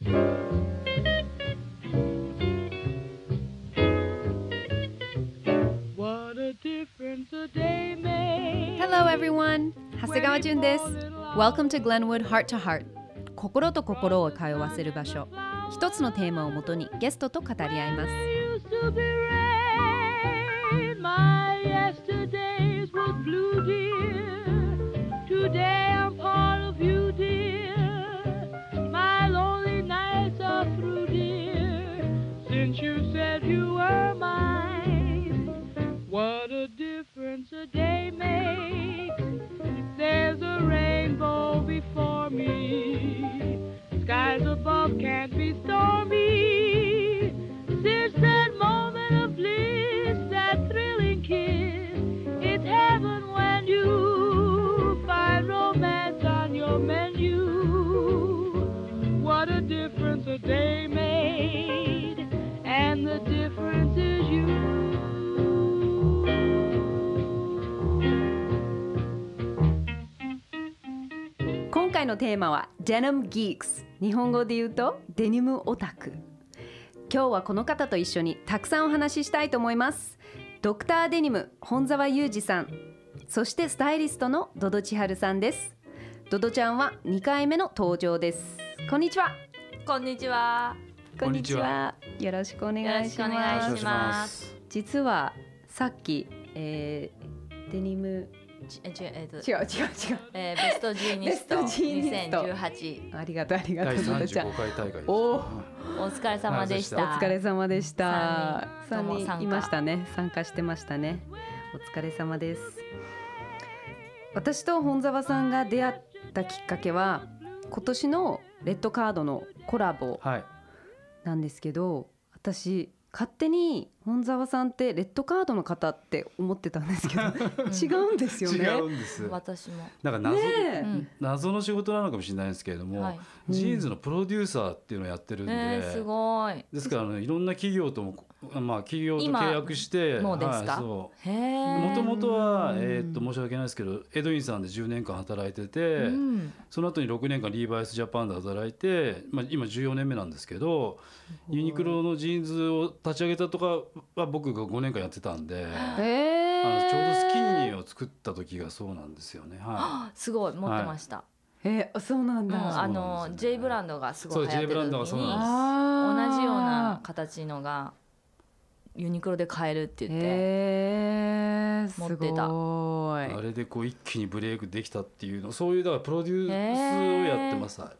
Hello everyone! 長谷川淳です。Welcome to Glenwood Heart to Heart 心と心を通わせる場所一つのテーマをもとにゲストと語り合いますのテーマは Denim Geeks 日本語で言うとデニムオタク。今日はこの方と一緒にたくさんお話ししたいと思います。ドクターデニム本沢裕二さん。そしてスタイリストのドド千春さんです。ドドちゃんは2回目の登場です。こんにちは。こんにちは。こんにちは。よろしくお願いします。実はさっき、えーデニムちえ違うえっと違う違う違うえーベストジーニストベストジーニスト2018ありがとうありがとう第ドドちゃん35回大会です。おーお疲れ様でした。お疲れ様でした。三三人いましたね。参加してましたね。お疲れ様です。私と本沢さんが出会ったきっかけは今年のレッドカードのコラボはい。なんですけど、私勝手に本沢さんってレッドカードの方って思ってたんですけど、違うんですよね。違うんです。私も。なんか謎、ねえうん謎の仕事なのかもしれないですけれども、はいジーンズのプロデューサーっていうのをやってるんで、えー、すごい。ですから、ね、いろんな企業ともまあ企業と契約して、もうですか？はい、そへう。え。もともとは、えーっと申し訳ないですけどエドインさんで10年間働いてて、うんその後に6年間リーバイスジャパンで働いて、まあ、今14年目なんですけどユニクロのジーンズを立ち上げたとかは僕が5年間やってたんで。えあのちょうどスキニー。ーを作った時がそうなんですよね。はすごい持ってました。えー、そうなんうん、だ。うなんのですよね J ブランドがすごい流行ってるそう J ブランドが時にそうなんですあー同じような形のがユニクロで買えるって言って。持ってたすごいい。あれでこう一気にブレイクできたっていうのそういうだからプロデュースをやってます。はい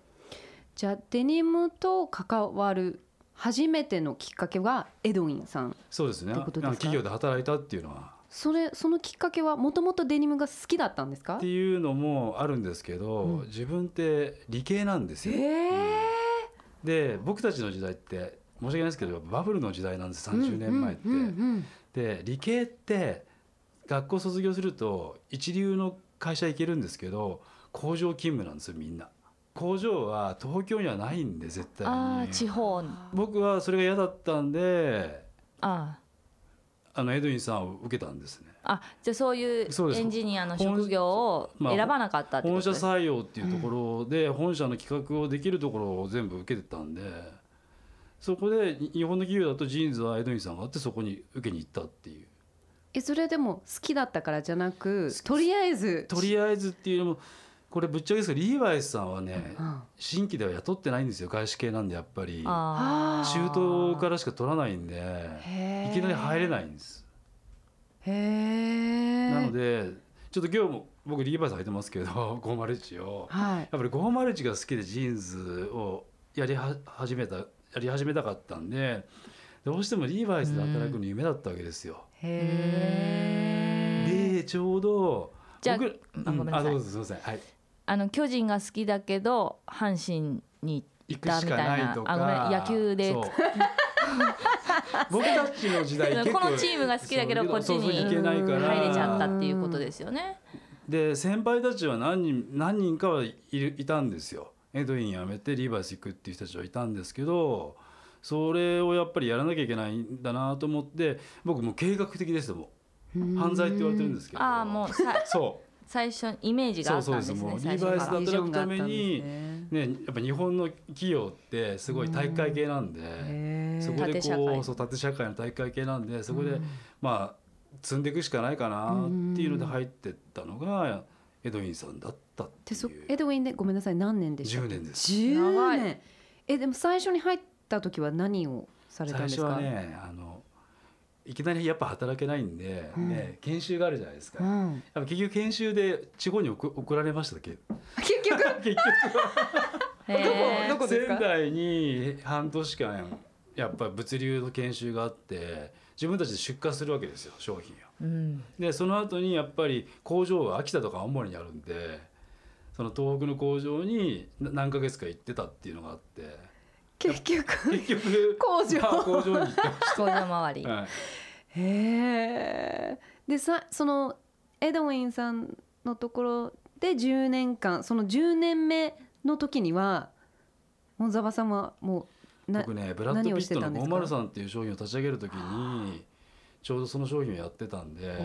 じゃあデニムと関わる初めてのきっかけはエドウィンさんそうですね。ですか？企業で働いたっていうのは。それそのきっかけはもともとデニムが好きだったんですか？っていうのもあるんですけど、うん。自分って理系なんですよ。えで僕たちの時代って申し訳ないですけどバブルの時代なんです。30年前って。うんうんうん。で理系って学校卒業すると一流の会社行けるんですけど工場勤務なんですよみんな工場は東京にはないんで絶対ああに地方。僕はそれが嫌だったんでああ。のエドウィンさんを受けたんですね。あじゃあそういうエンジニアの職業を本選ばなかったってこ本社とですか、採用っていうところで本社の企画をできるところを全部受けてたんでそこで日本の企業だとジーンズはエドウィンさんがあってそこに受けに行ったっていう。えそれでも好きだったからじゃなくとりあえず。とりあえずっていうのもこれぶっちゃけですけどリーバイスさんはねうん。新規では雇ってないんですよ外資系なんでやっぱり。中東からしか取らないんでいきなり入れないんです。へえなのでちょっと今日も僕リーバイス履いてますけど 501を。はい。やっぱり501が好きでジーンズをやりは始めたやり始めたかったんでどうしてもリーバイスで働くの夢だったわけですよ。へえでちょうどじゃあ僕あごめんなさい。あどうぞすみません。はいあの巨人が好きだけど阪神に行ったみたいな。あごめん野球で。僕たちの時代結構このチームが好きだけどこっちに入れちゃったっていうことですよね。で先輩たちは何人何人かはいるいたんですよ。エドウィン辞めてリーバイス行くっていう人たちはいたんですけどそれをやっぱりやらなきゃいけないんだなと思って僕もう計画的ですよもう。犯罪って言われてるんですけど。ああもうさそ最初イメージうがあそうそうです。ったんですねもうリーバイスで働くためにね。ね、やっぱ日本の企業ってすごい体育会系なんで、そこでこうそう縦社会の体育会系なんでそこで、まあ積んでいくしかないかなっていうので入ってったのがエドウィンさんだったっていう。エドウィンでごめんなさい何年でしたっけ？10年です。10長年えでも最初に入った時は何をされたんですか？最初はねあのいきなりやっぱ働けないんで、うん。ね、研修があるじゃないですか、やっうん、ぱ結局研修で地方に送送られましたっけ？結局？結局。どこ？ですか？仙台に半年間やっぱり物流の研修があって自分たちで出荷するわけですよ商品を。うん。でその後にやっぱり工場が秋田とか青森にあるんでその東北の工場にな何ヶ月か行ってたっていうのがあって結局結局工場。まあ工場に行ってまし工場周り。た、はい、へえでさそのエドウィンさんのところで10年間その10年目の時にはさんはもうな僕ねブラッド・ピットのしてたんですか？503っていう商品を立ち上げる時にちょうどその商品をやってたんで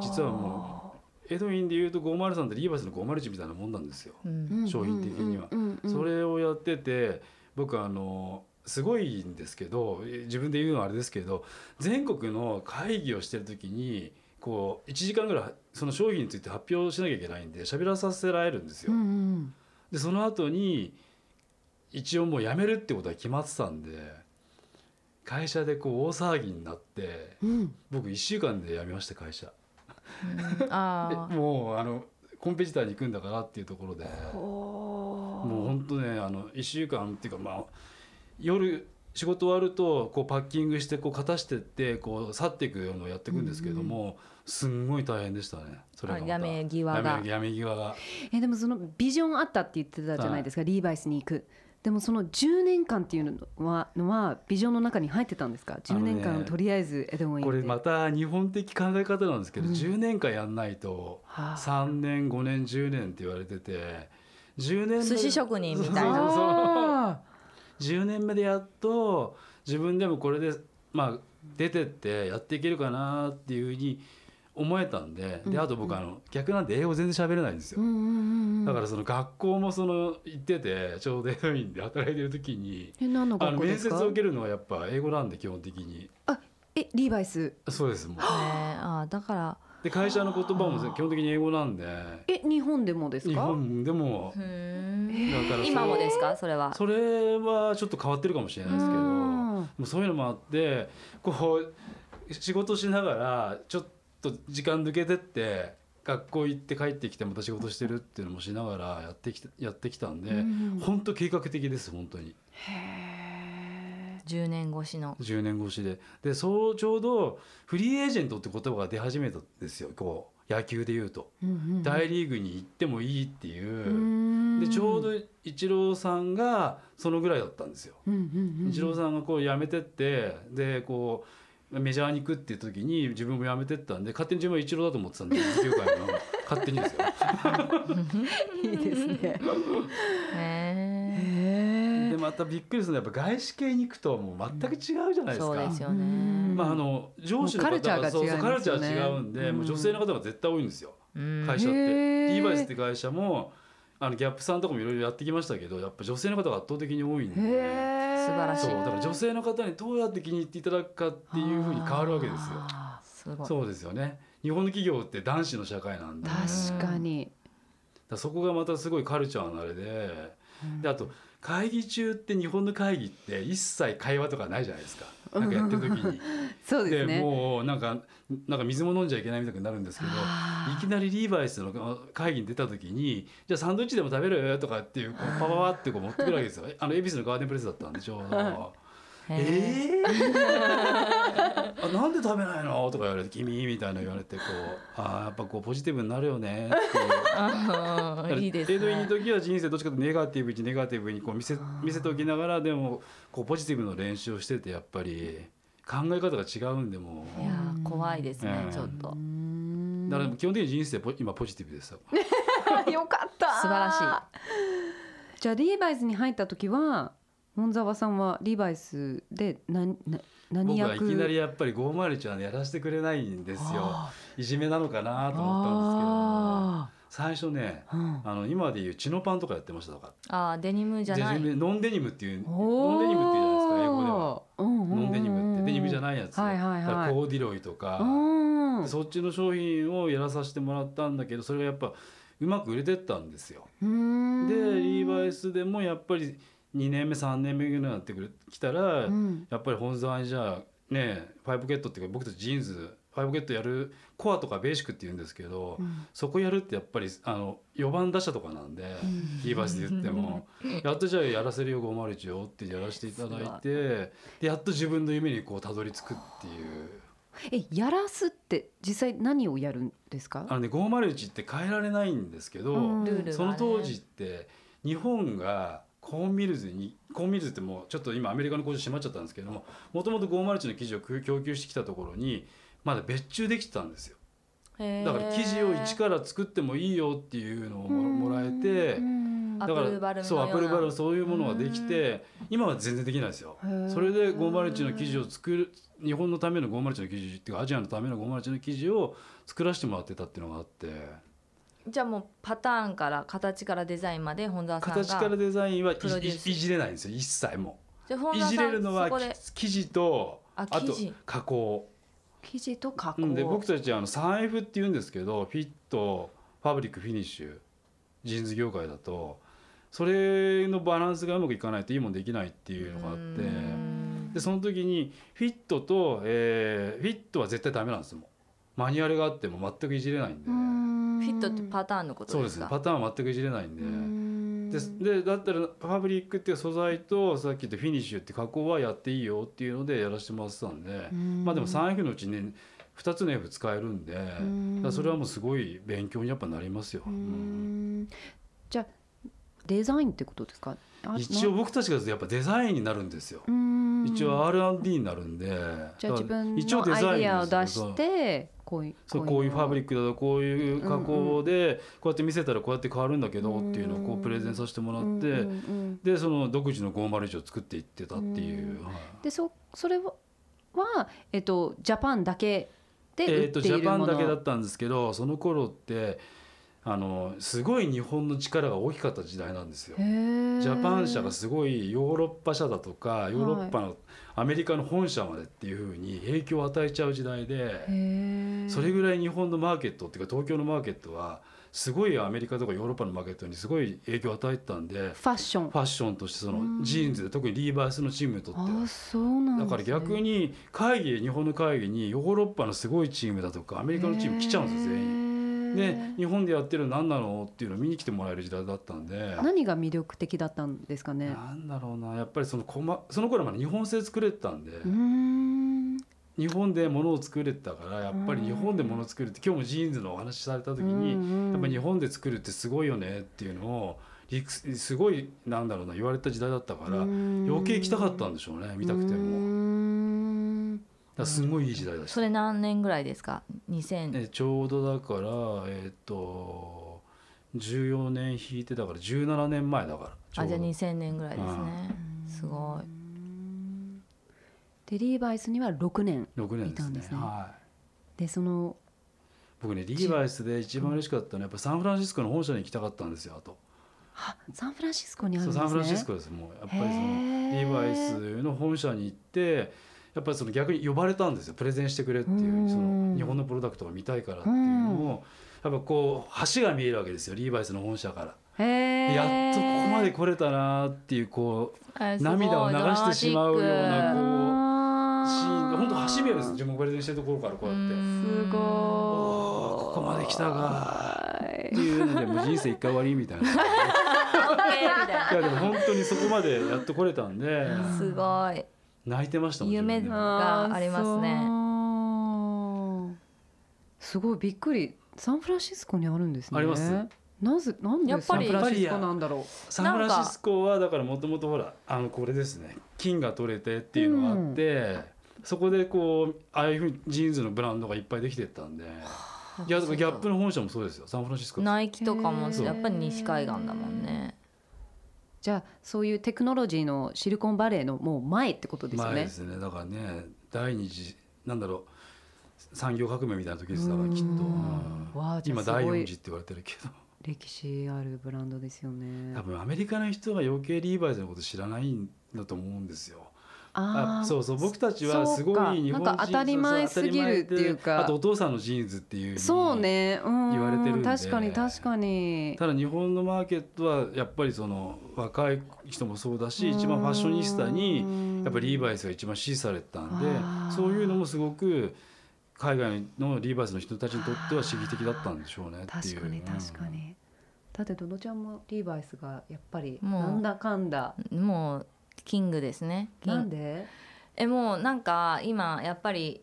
実はもエドウィンでいうと503ってリーバイスの501みたいなもんなんですよ。うん。商品的には。うんうんうんうん。それをやってて僕あのすごいんですけど自分で言うのはあれですけど全国の会議をしてる時にこう1時間ぐらいその商品について発表しなきゃいけないんで喋らさせられるんですようん。うんでその後に一応もう辞めるってことは決まってたんで会社でこう大騒ぎになってうん僕1週間で辞めました会社。うん もうあのコンペティターに行くんだからっていうところで。おもう本当ねあの1週間っていうかまあ夜仕事終わるとこうパッキングしてこう片してってこう去っていくのをやっていくんですけども、すんごい大変でしたねそれがやめ際が。やめ際が。えでもそのビジョンあったって言ってたじゃないですか、リーバイスに行く。でもその10年間っていうのはのはビジョンの中に入ってたんですか？10年間、とりあえずエドウィンでこれまた日本的考え方なんですけど、うん。10年間やんないとはあ。3年5年10年って言われてて10年目。寿司職人みたいな。そうそうそう。あ10年目でやっと自分でもこれでまあ出てってやっていけるかなっていうふうに思えたんでうん。であと僕あの逆なんで英語全然喋れないんですよ。だからその学校もその行っててちょうどエドウィンで働いてる時にえ何のあの面接学校ですか？を受けるのはやっぱ英語なんで基本的に。あえリーバイス？そうですもう。ねあだからで会社の言葉も基本的に英語なんで。え日本でもです日か本でも。うー。んだからそれ今もですか？それは。それはちょっと変わってるかもしれないですけどもそういうのもあってこう仕事しながらちょっと時間抜けてって学校行って帰ってきてまた仕事してるっていうのもしながらやってきてやってきたんで、うん本当計画的です本当に。へ10年越しの。10年越しで。でそうちょうどフリーエージェントって言葉が出始めたんですよ。こう野球でいうと、ーうんうんうん。大リーグに行ってもいいっていう。う、ん。でちょうどイチローさんがそのぐらいだったんですよ。イチローさんがこう辞めてってでこうメジャーに行くっていう時に自分も辞めてったんで勝手に自分はイチローだと思ってたんで野球界の。勝手にですよ。いいですね。へへでまたびっくりするのはやっぱ外資系に行くともう全く違うじゃないえですか。そうですようねん。まああの上司のもうカルチャー方がが違うそうカルチャー違うんで、うん。もう女性の方が絶対多いんですよ。うん。会社って。リー。バイスって会社もあのギャップさんとかもいろいろやってきましたけどやっぱ女性の方が圧倒的に多いんで。素晴らしい。そうだから女性の方にどうやって気に入っていただくかっていうふうに変わるわけですよ。あすごい。そうですよね。日本の企業って男子の社会なんで。確かにらそこがまたすごいカルチャーのあれでであと会議中って日本の会議って一切会話とかないじゃないですかなんかやってる時に。で そうですねもうなんかなんか水も飲んじゃいけないみたいになるんですけどいきなりリーバイスの会議に出た時に「じゃあサンドイッチでも食べる?」とかっていうこうパパパってこう持ってくるわけですよ。あの恵比寿のガーデンプレスだったんでちょうど。へええー、あなんで食べないの？とか言われて「君」みたいな言われてこう「あーやっぱこうポジティブになるよね」っていう。いいですエドウィンのね時は人生どっちかというとネガティブにネガティブにこう見せ見せておきながらでもこうポジティブの練習をしててやっぱり考え方が違うんでもいやー怖いですねうん。ちょっと。うん。だから基本的に人生ポ今ポジティブですよ。よかった素晴らしい。じゃあリーバイスに入った時は本沢さんはリーバイスで何な何僕はい役きなりやっぱり501はやらせてくれないんですよ。あいじめなのかなと思ったんですけど。あ最初ねうん。あの今でいうチノパンとかやってましたとか。ああデニムじゃない。ノンデニムっていうノンデニムっていうじゃないですか英語では。うんうんうん。ノンデニムってデニムじゃないやつ、はいはいはい。コーディロイとか、うん。そっちの商品をやらさせてもらったんだけどそれがやっぱうまく売れてったんですよ。うん。でリーバイスでもやっぱり2年目3年目ぐらいになってくるきたら、うん。やっぱり本沢にじゃあねファイブポケットっていうか僕たちジーンズファイブポケットやるコアとかベーシックって言うんですけど、うん。そこやるってやっぱりあの4番打者とかなんで、リーバイスで言っても。やっとじゃあやらせるよ501よってやらせていただいてでやっと自分の夢にこうたどり着くっていう。えやらすって実際何をやるんですか？あのね501って変えられないんですけど、うん。その当時って日本がコーンミルズにコーンミルズってもうちょっと今アメリカの工場閉まっちゃったんですけどももともと501の生地を供給してきたところにまだ別注できてたんですよ。だから生地を一から作ってもいいよっていうのをももらえてだからそうアプルバルそういうものができて今は全然できないですよ。それで501の生地を作る日本のための501の生地っていうかアジアのための501の生地を作らせてもらってたっていうのがあってじゃあもうパターンから形からデザインまで本沢さんが形からデザインはいいいじれないんですよ一切もじゃあ本いじれるのは生地とああと加工。生地と加工。うんで僕たちはあの 3F って言うんですけど fit fabric finish ジーンズ業界だとそれのバランスがうまくいかないといいもんできないっていうのがあってうん。でその時にフィットと、えーフィットは絶対ダメなんですよもうマニュアルがあっても全くいじれないんで。フフィットってパターンのことそうですすねパターンは全くいじれないんで。ンででだったらファブリックっていう素材とさっき言ったフィニッシュって加工はやっていいよっていうのでやらせてもらってたんで、まあでも 3F のうちね2つの F 使えるんで、それはもうすごい勉強にやっぱなりますよ。じゃあデザインってことですか？あ一応僕たちがやっぱデザインになるんですよ。うん。一応 R&D になるんで、じゃあ自分一応のアイデアを出してこういうそうこういうファブリックだとこういう加工でこうやって見せたらこうやって変わるんだけどっていうのをこうプレゼンさせてもらって、でその独自の501を作っていってたっていう。はい。でそそれははえっとジャパンだけで売えー、ってとジャパンいるものだけだったんですけどその頃ってあのすごい日本の力が大きかった時代なんですよ。ジャパン社がすごいヨーロッパ社だとかヨーロッパのアメリカの本社までっていうふうに影響を与えちゃう時代でそれぐらい日本のマーケットっていうか東京のマーケットはすごいアメリカとかヨーロッパのマーケットにすごい影響を与えてたんでファッション。ファッションとしてそのジーンズで特にリーバイスのチームにとっては。あそうなんだから逆に会議日本の会議にヨーロッパのすごいチームだとかアメリカのチーム来ちゃうんですよ全員。員で日本でやってるの何なのっていうのを見に来てもらえる時代だったんで。何が魅力的だったんですかね？なんだろうなやっぱりそのこ、ま、その頃まで日本製作れてたんで、日本で物を作れてたからやっぱり日本で物を作るって今日もジーンズのお話しされた時に、やっぱ日本で作るってすごいよねっていうのをすごいなんだろうな言われた時代だったから余計来たかったんでしょうね見たくても。もだすごいいい時代だし。それ何年ぐらいですか？2000えちょうどだからえっ、と14年引いてだから17年前だから。あじゃあ2000年ぐらいですね。すごい。でリーバイスには6年6年ですね。いたんですね。はい。でその僕ねリーバイスで一番嬉しかったのはやっぱサンフランシスコの本社に行きたかったんですよあと、あサンフランシスコにあるんですね。サンフランシスコです。もうやっぱりそのリーバイスの本社に行ってやっぱりその逆に呼ばれたんですよ。プレゼンしてくれっていううん。その日本のプロダクトが見たいからっていうのをやっぱこう橋が見えるわけですよ。リーバイスの本社から。やっとここまでこ来れたなっていうこう涙を流してしまうようなこうシーンう本当橋見えるんです自分がプレゼンしてるところからこうやって。すごい。ここまで来たかっていうのでもう人生一回終わりみたいな。いやでも本当にそこまでやっと来れたんで。なすごい泣いてましたもん夢がありますね。すごいびっくり。サンフランシスコにあるんですね。あります。なぜなんでサンやっぱりフランシスコなんだろサンフランシスコはだからもともとほらあのこれですね。金が取れてっていうのがあって、そこでこうああいうふうにジーンズのブランドがいっぱいできてったんで。ギャップの本社もそうですよ。サンフランシスコナイキとかもやっぱり西海岸だもんね。うじゃあそういうテクノロジーのシリコンバレーのもう前ってことですよね。前ですね。だからね第二次なんだろう産業革命みたいな時です。だからきっと、今第四次って言われてるけど。歴史あるブランドですよね。多分アメリカの人が余計リーバイスのこと知らないんだと思うんですよ。あそうそう僕たちはすごそうか。い日本人なんか当たり前すぎるっていうか。あとお父さんのジーンズっていうそうね、うん、言われてるんで。確かに確かに。ただ日本のマーケットはやっぱりその若い人もそうだし一番ファッショニスタにやっぱりリーバイスが一番支持されてたんでそういうのもすごく海外のリーバイスの人たちにとっては刺激的だったんでしょうねっていう。確かに確かに、だってドドちゃんもリーバイスがやっぱりもう。なんだかんだ。もうキングですね。なんで？えもうなんか今やっぱり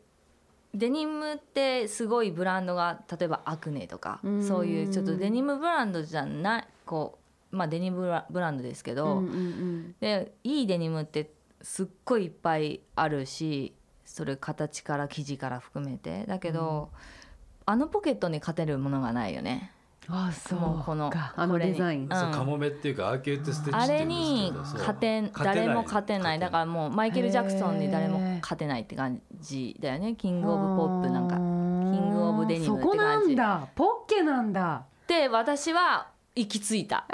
デニムってすごいブランドが例えばアクネとかうん。そういうちょっとデニムブランドじゃないこうまあデニムブランドですけど、うんうんうん。でいいデニムってすっごいいっぱいあるしそれ形から生地から含めて。だけど、あのポケットに勝てるものがないよね。あそうこのか。あのデザイン。うん。そうカモメっていうかアーケードステッチあれに勝て誰も勝てない。だからもうマイケル・ジャクソンに誰も勝てないって感じだよね。キング・オブ・ポップなんか。キングオブデニムって感じ。そこなんだ。ポッケなんだ。で私は行き着いた。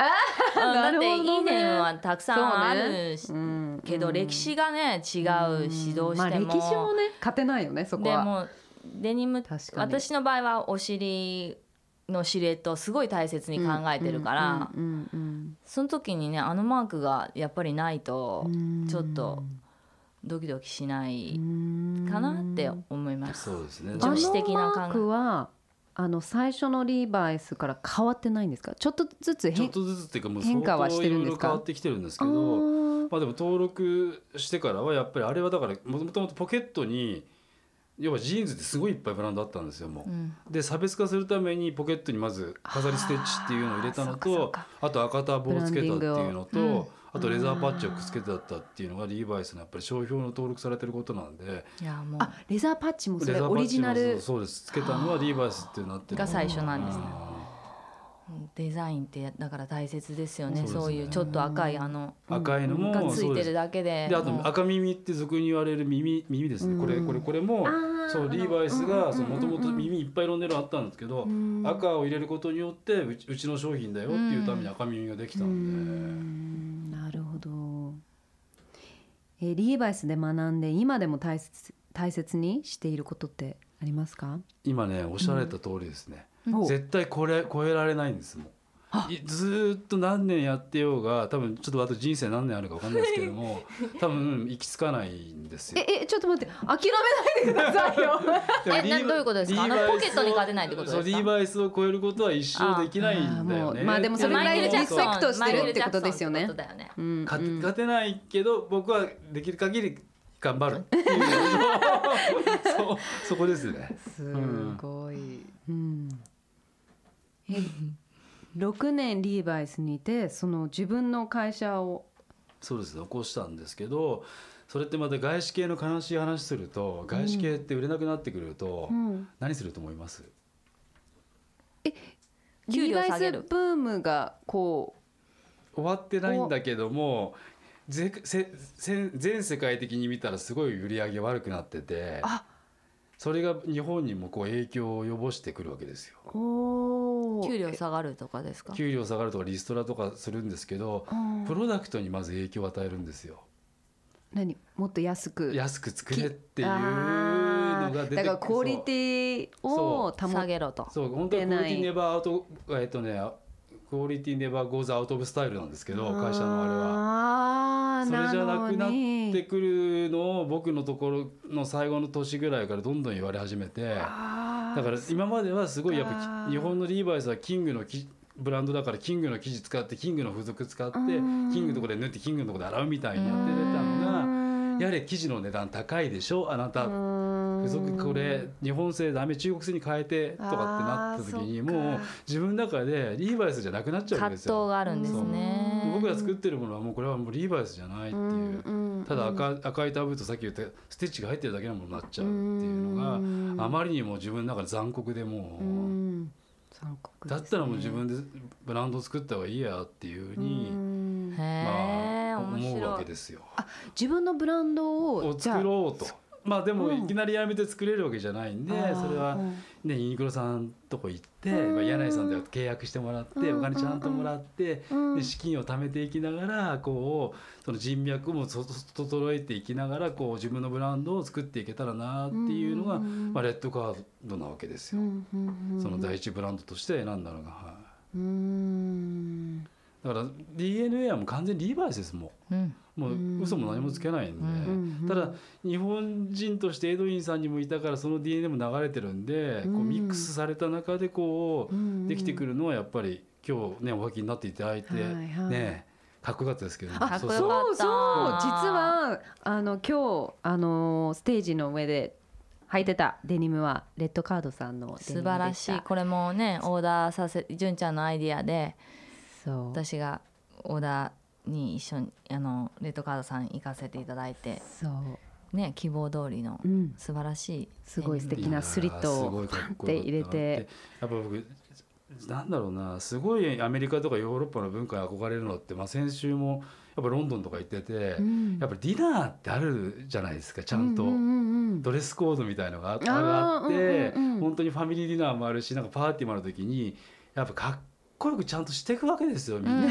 うんだなってるほどね。いいデニムはたくさんあるし、うん。けど歴史がね違うしどうしても。まあ歴史もね勝てないよねそこは。でもデニム確かに。私の場合はお尻のシルエットをすごい大切に考えてるから、うんうんその時にねあのマークがやっぱりないとうん。ちょっとドキドキしないうんかなって思います。そうですね。あ女子的な考え。のマークはあの最初のリーバイスから変わってないんですか？ちょっとずつ変ちょっとずつっていうかもう変化はしてるんですか？変わってきてるんですけあどー。まあでも登録してからはやっぱりあれはだからもともとポケットに要はジーンズってすごいいっぱいブランドあったんですよもう。うん。で差別化するためにポケットにまず飾りステッチっていうのを入れたのとかあと赤タブをつけたっていうのブランディングを。とあとレザーパッチをくっつけてあったっていうのがリーバイスのやっぱり商標の登録されてることなんで。いやもう。あレザーパッチもそれオリジナルもそうそうです。つけたのはリーバイスってなってるが最初なんですね。あデザインってだから大切ですよね。ね。そういうちょっと赤いあのー赤いのもがついてるだけで。であと赤耳って俗に言われる耳耳ですね。これこれこれもそうリーバイスがもともと耳いっぱいいろんな色あったんですけどん。赤を入れることによってうちうちの商品だよっていうために赤耳ができたうんで。ん。なるほど。えーリーバイスで学んで今でも大切大切にしていることってありますか？今ねおっしゃられた通りですね。お絶対これ超えられないんですもんいずーっと何年やってようが多分ちょっとあと人生何年あるか分かんないですけども 多分行き着かないんですよ。ええちょっと待って諦めないでくださいよ。えなどういうことですか？あのリーバイスをポケットに勝てないってことですか？リーバイスを超えることは一生できないんだよね。まあでもそれぐらいリスペクトしてるってことですよね。ねうん勝て勝てないけど僕はできる限り頑張る そうそこですね。すごい、うん。え 6年リーバイスにいてその自分の会社を。そうです起こしたんですけどそれってまた外資系の悲しい話すると外資系って売れなくなってくるとうん何すると思います？給リーバイスブームがこ終わってないんだけどもぜせせ全世界的に見たらすごい売り上げ悪くなっててあそれが日本にもこう影響を及ぼしてくるわけですよ。給料下がるとかですか？給料下がるとかリストラとかするんですけどうん。プロダクトにまず影響を与えるんですよ。何？もっと安く？安く作れっていうのが出てだからクオリティを保下げろとそう。本当は Quality ne ver out えっとね Quality never goes out of style なんですけど会社のあれは。それじゃなくなってくるのを僕のところの最後の年ぐらいからどんどん言われ始めてだから今まではすごいやっぱ日本のリーバイスはキングのきブランドだからキングの生地使ってキングの付属使ってキうん。ングのところで縫ってキングのところで洗うみたいにやってたのがやれ生地の値段高いでしょあなた付属これ日本製ダメ中国製に変えてとかってなった時にもう自分の中でリーバイスじゃなくなっちゃうわけ葛藤ですよ。があるんですね。僕が作ってるものはもうこれはもうリーバイスじゃないっていう。ただ赤赤いタブとさっき言ったステッチが入ってるだけのものになっちゃうっていうのがあまりにも自分の中で残酷でもう。残酷だったらもう自分でブランドを作った方がいいやっていうふうにまあ思うわけですよ。自分のブランドを作ろうとまあでもうん。いきなりやめて作れるわけじゃないんで、それはうん。ねユニクロさんとこ行って、うん。まあ柳井さんと契約してもらって、うん。お金ちゃんともらって、うん。で資金を貯めていきながらこうその人脈もそ整えていきながらこう自分のブランドを作っていけたらなっていうのが、うんまあ、レッドカードなわけですよ。その第一ブランドとして選んだのが、はい、うん。だから DNA はもう完全にリーバイスですもうんんもう嘘も何もつけないんで、うんただ日本人としてエドウィンさんにもいたからその DNA も流れてるんで、こううんミックスされた中でこう、うんできてくるのはやっぱり今日ねお書きになっていただいて、はいはい。ねかっこよかったですけど。ねそうそう。そう。実はあの今日あのステージの上で履いてたデニムはレッドカードさんのデニムでした。素晴らしい。これもねオーダーさせ純ちゃんのアイディアでそう。私がオーダーに一緒にあのレッドカードさん行かせていただいてそう。ね希望通りのうん。素晴らしいすごい素敵なスリットをすごいかっこよかったな入れて。やっぱ僕なんだろうなすごいアメリカとかヨーロッパの文化に憧れるのって、まあ、先週もやっぱロンドンとか行ってて、うん。やっぱりディナーってあるじゃないですかちゃんと。うんうんうんドレスコードみたいのがあってあーあって、うんうんうん。本当にファミリーディナーもあるしなんかパーティーもある時にやっぱかっこよくちゃんとしていくわけですよみんな。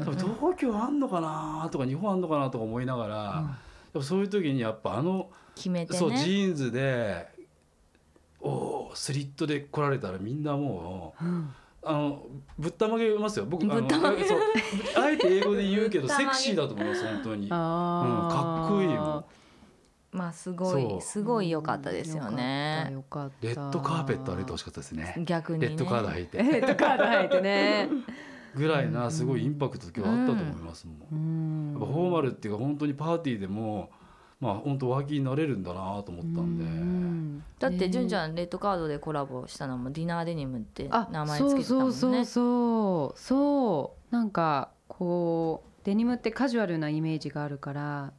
多分東京あんのかなとか日本あんのかなとか思いながら、やっぱそういう時にやっぱあの、決めてそうジねーンズでおースリットで来られたらみんなもう。うん。あのぶったまげますよ。僕あえて英語で言うけど セクシーだと思います本当に。あー。かっこいいもんまあすごいすごい良かったですよね。よかったレよかった。ッドカーペット歩いてほしかったですね。逆にね。レッドカード履いて。レッドカード履いてね。ぐらいなすごいインパクト今日あったと思いますもん。うん。やっぱフォーマルっていうか本当にパーティーでもまあ本当ワーキーになれるんだなと思ったんで。うん。だって純ちんゃんレッドカードでコラボしたのもディナーデニムってあ名前つけてたもんね。そうそうそうそう。そう。なんかこうデニムってカジュアルなイメージがあるから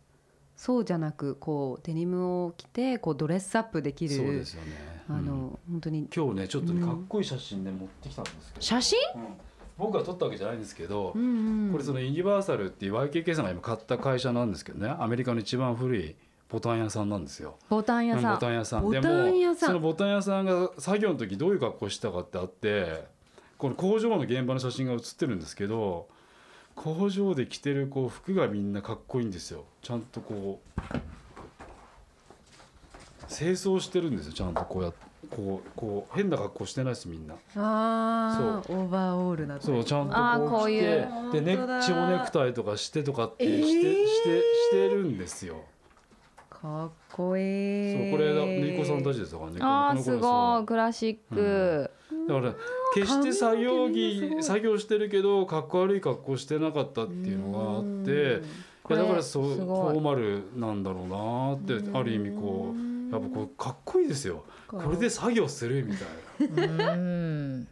そうじゃなくこうデニムを着てこうドレスアップできるそうですよね。あの、うん。本当に。今日ねちょっとねうん。かっこいい写真ね持ってきたんですけど。写真、うん。僕が撮ったわけじゃないんですけど、うんうん、これそのユニバーサルっていう YKK さんが今買った会社なんですけどね。アメリカの一番古いボタン屋さんなんですよ。ボタン屋さん。ボタン屋さん。でもそのボタン屋さんが作業の時どういう格好してたかってあってこの工場の現場の写真が写ってるんですけど工場で着てるこう服がみんなかっこいいんですよ。ちゃんとこう清掃してるんですよ。ちゃんとこうやこうこう変な格好してないですみんな。あーオーバーオールなそうちゃんとここう着ういう。てでネ本当だ。蝶ネクタイとかしてとかってして,、えー。してしてるんですよ。かっこいい。そうこれリコさんたちですからねあーすごい。クラシック、だから決して作業着い。作業してるけどかっこ悪い格好してなかったっていうのがあっていやだからそうフォーマルなんだろうなってある意味こうやっぱこうかっこいいですよ。これで作業するみたいな。うん。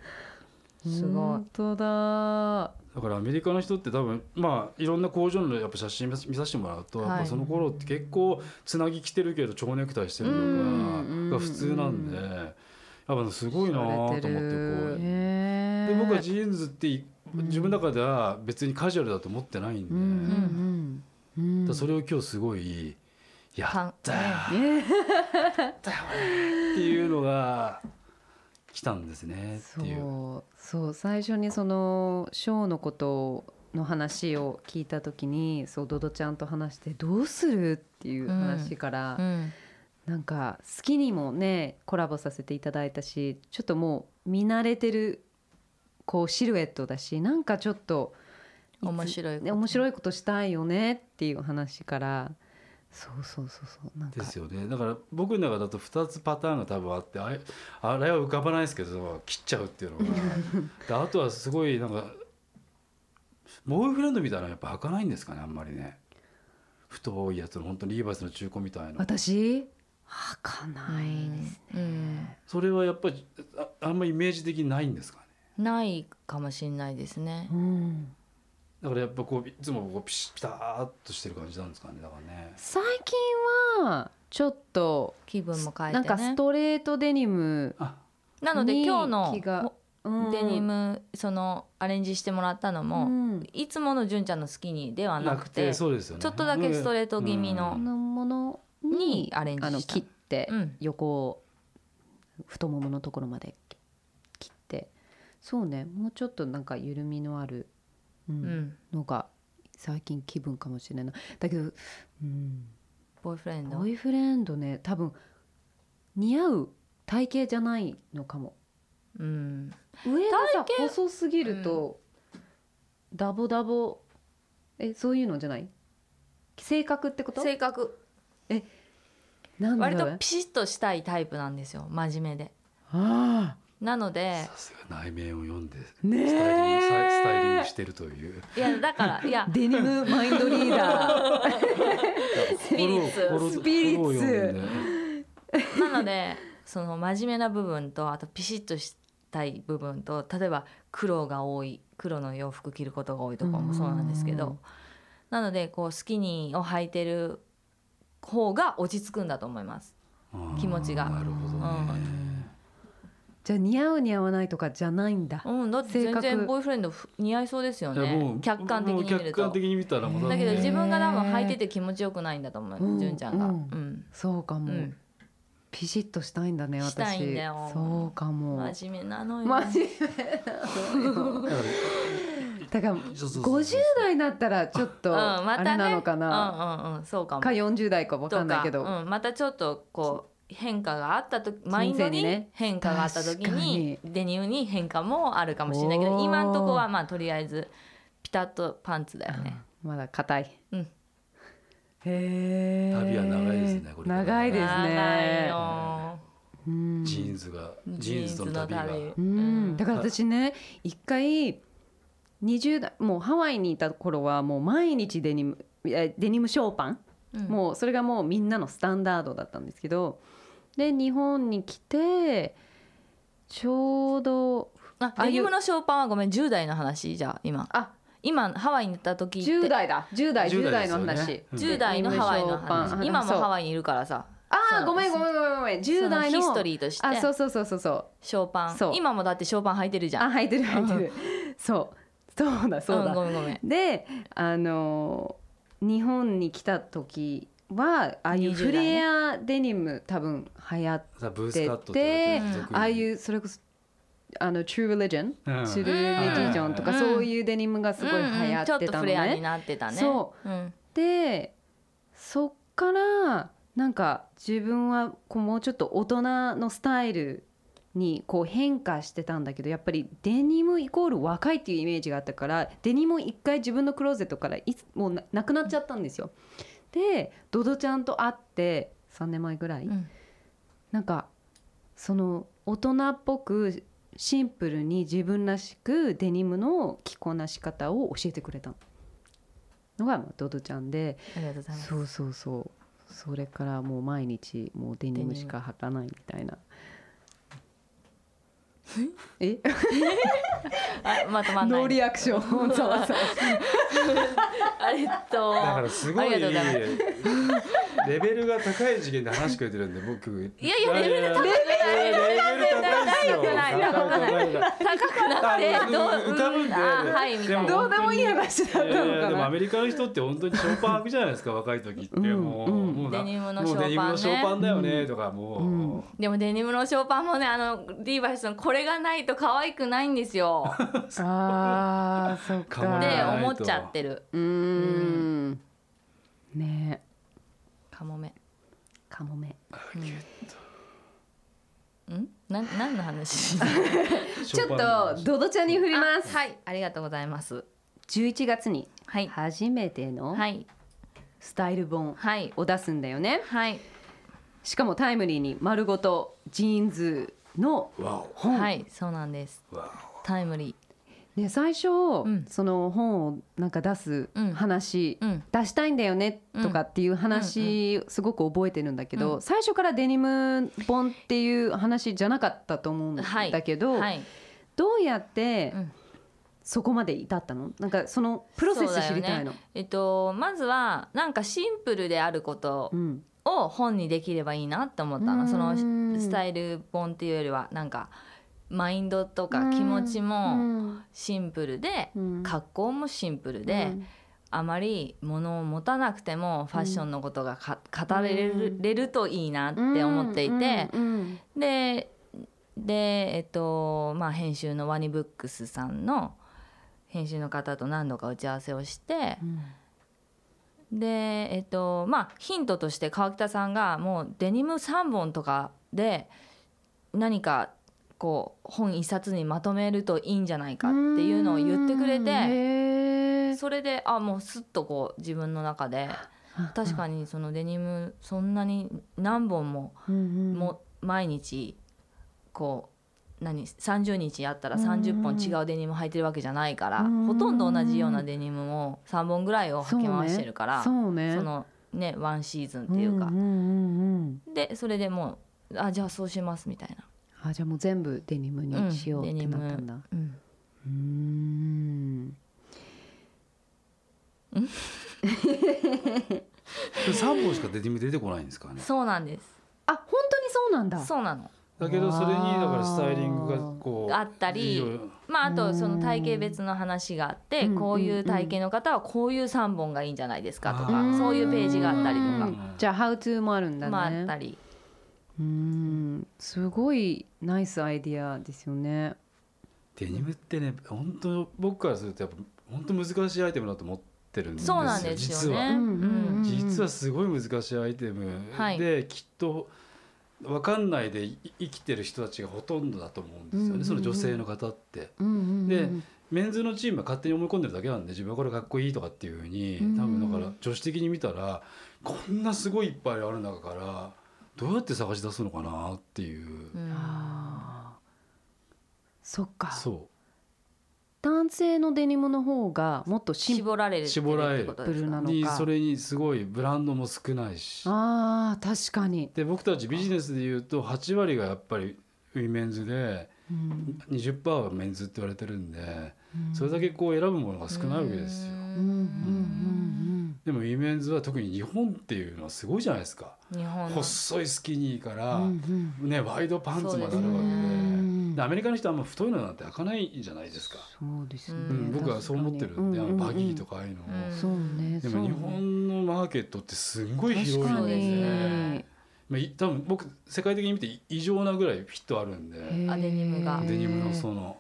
すごい。本当だ。だからアメリカの人って多分まあいろんな工場のやっぱ写真見させてもらうと、はい。やっぱその頃って結構つなぎ着てるけど蝶ネクタイしてるうんのがが普通なんでやっぱすごいなと思ってこう。で僕はジーンズってい自分の中では別にカジュアルだと思ってないんで、うんうんうんだからそれを今日すごいやったよね。っていうのが来たんですね。っていう。そうそう。最初にそのショーのことの話を聞いた時にそうドドちゃんと話してどうするっていう話から、うんなんか好きにもねコラボさせていただいたしちょっともう見慣れてるこうシルエットだしなんかちょっと面白いこと。ね面白いことしたいよねっていう話からそうそうそうそうなんか。ですよね。だから僕の中だと2つパターンが多分あってあれあれは浮かばないですけど切っちゃうっていうのが。であとはすごいなんかボーイフレンドみたいなのやっぱ履かないんですかねあんまりね。太いやつの本当にリーバイスの中古みたいな私？履かないですうん。それはやっぱりああんまイメージ的にないんですかね？ないかもしれないですね。うん。だからやっぱこういつもこうピシッピターっとしてる感じなんですかね？だからね。最近はちょっと気分も変えてね。なんかストレートデニムあ。なのでに今日のデニムそのアレンジしてもらったのも、うん。いつもの純ちゃんのスキニーではななくくててそうですよね。ちょっとだけストレート気味の。ものににアレンジあの切って、うん。横を太もものところまで切って。そうね。もうちょっとなんか緩みのある、うん。うん。のが最近気分かもしれないだけど、うん、ボーイフレンド？ボーイフレンドね。多分似合う体型じゃないのかも。うん。上がさ体型？細すぎると、ダボダボ。えそういうのじゃない？性格ってこと？性格。なんだろう割とピシッとしたいタイプなんですよ真面目で。あなのでさすが内面を読んでスタイリングえスタイリングしてるという。いやだからいや。デニムマインドリーダー。スピリッツ。スピリッツ。なのでその真面目な部分とあとピシッとしたい部分と例えば黒が多い黒の洋服着ることが多いとかもそうなんですけうん。どなのでこうスキニーを履いてる方が落ち着くんだと思います。うん気持ちが。なるほどね、じゃあ似合う似合わないとかじゃないんだ。うん、だって全然ボーイフレンドふ似合いそうですよいやもうね客観的に見ると。客観的に見たらもうだけどね自分が多分履いてて気持ちよくないんだと思う、うん。純ちゃんが、ううん。んそうかも、うん。ピシッとしたいんだね私。したいんだよ。そうかも。真面目なのよ。真面目なのよだからだからそうそうそう。50代になったらちょっとうんあまたね。れなのかな、うんうんうんそうかも。か40代か分かんないけど、うん、またちょっとこう変化があったとマインドに変化があった時にに。デニムに変化もあるかもしれないけど今んとこはまあとりあえずピタッとパンツだよね。まだ硬い、うん。へえ旅は長いですねこれ長いです長いねジーンズがジーンズとの旅が。ううん。ん、だから私ね一回20代もうハワイにいた頃はもう毎日デニムいやデニムショーパン、うん。もうそれがもうみんなのスタンダードだったんですけどで日本に来てちょうどあデニムのショーパンはごめん10代の話じゃあ今。あ今ハワイに行った時って。10代だ。10代10 10代代の話、ねうん。10代のハワイの話。今もハワイにいるからさ。あごめんごめんごめんごめん。10代のヒストリーとして。あそうそうそうそうそう。ショーパそう。ン今もだってショーパン履いてるじゃん。あ履いてる履いてる。そうそうだそうだ、んごめんごめん。であの日本に来た時はああいう20フレアデニム多分流行っててああいうそれこそあの True Religion、うん。True Religion とかうん。そういうデニムがすごい流行ちょってたのフレアにね。なってたね。そうん。でそっからなんか自分はこうもうちょっと大人のスタイルにこう変化してたんだけどやっぱりデニムイコール若いっていうイメージがあったからデニム一回自分のクローゼットからいつもうななくなっちゃったんですよ。でドドちゃんと会って3年前ぐらい、うん。なんかその大人っぽくシンプルに自分らしくデニムの着こなし方を教えてくれたのがまあドドちゃんで。ありがとうございます。そうそうそう。それからもう毎日もうデニムしか履かないみたいな。え？あまとまんない。ノーリアクション。ざわざわありがとうだからすごいレベルが高い次元で話してくれてるんで僕。いやいやレベル高くないレベル高くない高くない高高くなくてあどう浮かぶんであはいみたいな。どうでもいい話だったのいやいやでもア。メリカの人って本当にショーパン履くじゃないですか若い時って。うんもう,、うん。もうなデニムのもうデニムのショーパンだよねとかもう、うん。でもデニムのショーパンもねあのリーバイスさんこれがないと可愛くないんですよ。あーそっか。って思っちゃってる。うーん。ね。カモメ。カモメ。ん？な何の話？ちょっとドドちゃんに振ります。あはい。ありがとうございます。11月にはい。初めてのはい。スタイル本はい。を出すんだよね。はい。しかもタイムリーに丸ごとジーンズのわ本。はいそうなんです。タイムリね最初、ん。その本をなんか出すうん。話、ーうん。出したいんだよねとかっていう話、すごく覚えてるんだけど、うん。最初からデニム本っていう話じゃなかったと思うんはいだけど、はい。どうやってうん。そこまで至ったの？なんかそのプロセス知りたいの。えっとまずはなんかシンプルであることうんを本にできればいいなって思ったうん。のそのスタイル本っていうよりはなんかマインドとか気持ちもシンプルでうん。格好もシンプルであまり物を持たなくてもファッションのことがか語れる,、れるといいなって思っていて、ででえっとまあ編集のワニブックスさんの編集の方と何度か打ち合わせをして、でえっとまあヒントとして川北さんがもうデニム3本とかで何かこう本一冊にまとめるといいんじゃないかっていうのを言ってくれうんてそれであもうスッとこう自分の中で確かにそのデニムそんなに何本もも毎日こう何30日やったら30本違うデニム履いてるわけじゃないからうん。ほとんど同じようなデニムを3本ぐらいを履き回してるからそ,、そうね。のねワンシーズンっていうか。ん、んうんうん。でそれでもうあじゃあそうしますみたいな。あじゃあもう全部デニムにしようってなったんだ、うんうーん。3本しかデニム出てこないんですかね。そうなんです。あ本当にそうなんだ。そうなのだけどそれにだからスタイリングがこうあったりまああとその体型別の話があってうん。こういう体型の方はこういう3本がいいんじゃないですかとあかーそういうページがあったりとか。うん。じゃあハウトゥーもあるんだね、まああったり。うーん。すごいナイスアイディアですよね。デニムってね本当僕からするとやっぱ本当難しいアイテムだと思ってるんですよそうなんです実は。よね。うんうんうん。実はすごい難しいアイテム。はい。で、きっと分かんないでい生きてる人たちがほとんどだと思うんですよね、うんうんうん。その女性の方って。うんうんうんでメンズのチームは勝手に思い込んでるだけなんで自分はこれかっこいいとかっていうふうにうん多分だから女子的に見たらこんなすごいいっぱいある中からどうやって探し出すのかなっていう、うそっか。そ男性のデニムの方がもっとシンプ絞られるって絞られることですかなのうにそれにすごいブランドも少ないし。あー確かに、で僕たちビジネスでいうと8割がやっぱりウィメンズでうん。20%はメンズって言われてるんでそれだけこう選ぶものが少ないわけですよ。うんうんうんでもウィメンズは特に日本っていうのはすごいじゃないですか。日本の。細いスキニーから、うんうん。ね、ワイドパンツまであるわけで。ね。でアメリカの人はあんま太いのなんて開かないじゃないですか、そうですね、うんうん、僕はそう思ってるんで、あのバギーとか、かああいうのを、うんそうねでも日本のマーケットってすんごい広い確かんですにね、まあ、い多分僕世界的に見て異常なぐらいフィットあるんで。デニムが。デニムのその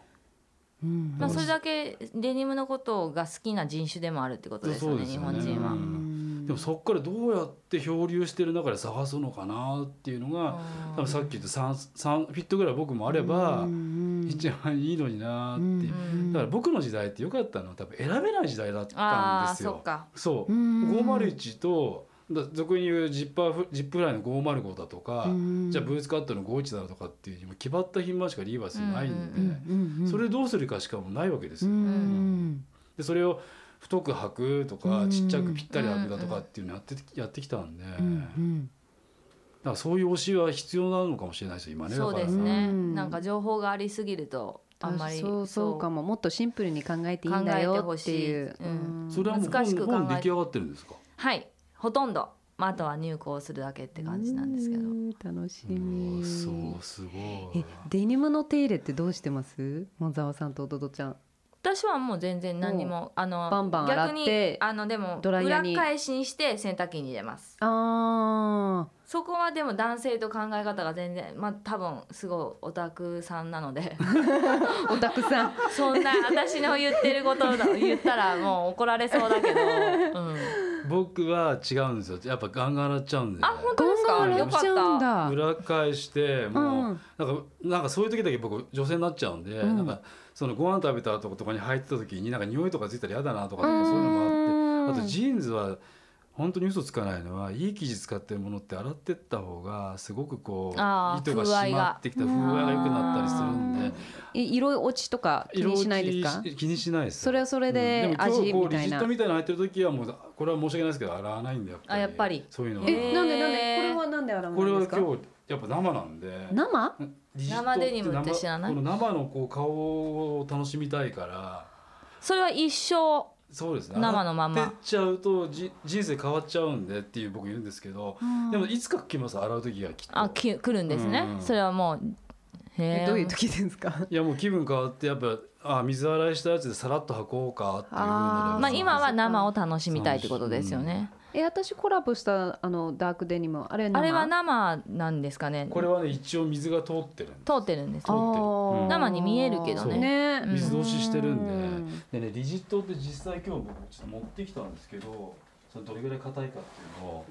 うん。まあそれだけデニムのことが好きな人種でもあるってことですよねね。本人は。うん。でもそこからどうやって漂流してる中で探すのかなっていうのが多分さっき言った 3, 3フィットぐらい僕もあれば一番いいのになっていう。うん。だから僕の時代って良かったのは多分選べない時代だったんですよ。そっか。そう。うん。501とだ俗に言うジッパーフジップフライの505だとか、うん。じゃあブーツカットの51だとかっていうもう決まった品番しかリーバイスにないんで、それどうするかしかもうないわけですうよ。んでそれを太く履くとか、うんちっちゃくぴったり履くだとかっていうのやってやってきたんで、うんだうん。からそういう推しは必要なのかもしれないですよ今ねそうですね。うんなんか情報がありすぎるとあんまりそうそう。かも。もっとシンプルに考えていいんだよっていう。考えてほしい。うん。うんそれはもう難しく考え本本出来上がってるんですか？はいほとんど。まああとは入稿するだけって感じなんですけど。うん楽しうみわそうすごえい。デニムの手入れってどうしてます？野沢さんとおどどちゃん。私はもう全然何にもあのバンバン洗って逆にあのでもドライヤーに。裏返しにして洗濯機に入れます。あそこはでも男性と考え方が全然まあ多分すごいオタクさんなので。ー オタクさん。そんな私の言ってることだ言ったらもう怒られそうだけど、うん、僕は違うんですよ。やっぱガンガン洗っちゃうんであ本当ですか？ガンガンよか洗っちゃうんった。だ裏返してもう、うんなんかなんかそういう時だけ僕女性になっちゃうんで、うん。なんかそのご飯食べた後とかに入ってた時になんか匂いとかついたら嫌だなとかうんそういうのもあってあとジーンズは本当に嘘つかないのはいい生地使ってるものって洗ってった方がすごくこう糸が締まってきた風合いが。良くなったりするんで。え色落ちとか気にしないですか？気にしないです。それはそれで味みたいな。リジットみたいなの入ってる時はもうこれは申し訳ないですけど洗わないんでやっぱりあやっぱり。そういうのは。えなんでなんで？これはなんで洗わこれはないんですか？今日やっぱ生なんで。生？生デニムって知らない？この生のこう顔を楽しみたいから。それは一生そうですね。生のまんま。洗ってっちゃうとじ人生変わっちゃうんでっていう僕言うんですけどでもいつか来ます洗う時がきっと。あき来るんですね、うん。それはもうへえ。えどういう時ですか？いやもう気分変わってやっぱあ水洗いしたやつでさらっと履こうかっていうふうになあー。まあ今は生を楽しみたいってことですよね。え私コラボしたあのダークデニムあれ生？あれは生なんですかね。これはね一応水が通ってるんで通ってるんです。あよ。ー。うん。生に見えるけどね。ね。うん。水通ししてるんで、うん。でねリジットって実際今日僕ちょっと持ってきたんですけどそれどれぐらい硬いかっていうのを。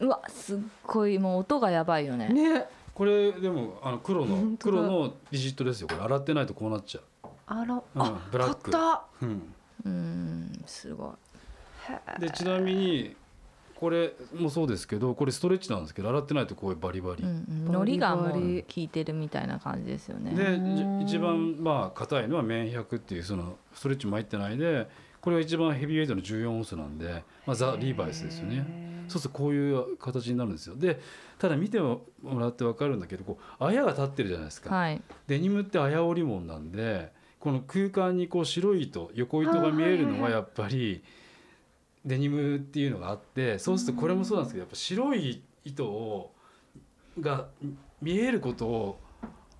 うわすっごいもう音がやばいよね。ね。これでもあの黒の黒のリジットですよ。これ洗ってないとこうなっちゃあらう、ん、ブラック。買った。うん、うんすごい。でちなみにこれもそうですけどこれストレッチなんですけど洗ってないとこういうバリバリ、うんうん、がもう効いてるみたいな感じですよね。でじ一番まあ硬いのは綿100っていうそのストレッチも入ってないでこれが一番ヘビーウェイトの14オンスなんで、まあ、ザ・リーバイスですよね。そうするとこういう形になるんですよ。でただ見てもらって分かるんだけどこうあやが立ってるじゃないですか、はい。デニムってあや織物なんでこの空間にこう白い糸横糸が見えるのはやっぱりデニムっていうのがあってそうするとこれもそうなんですけどやっぱ白い糸をが見えることを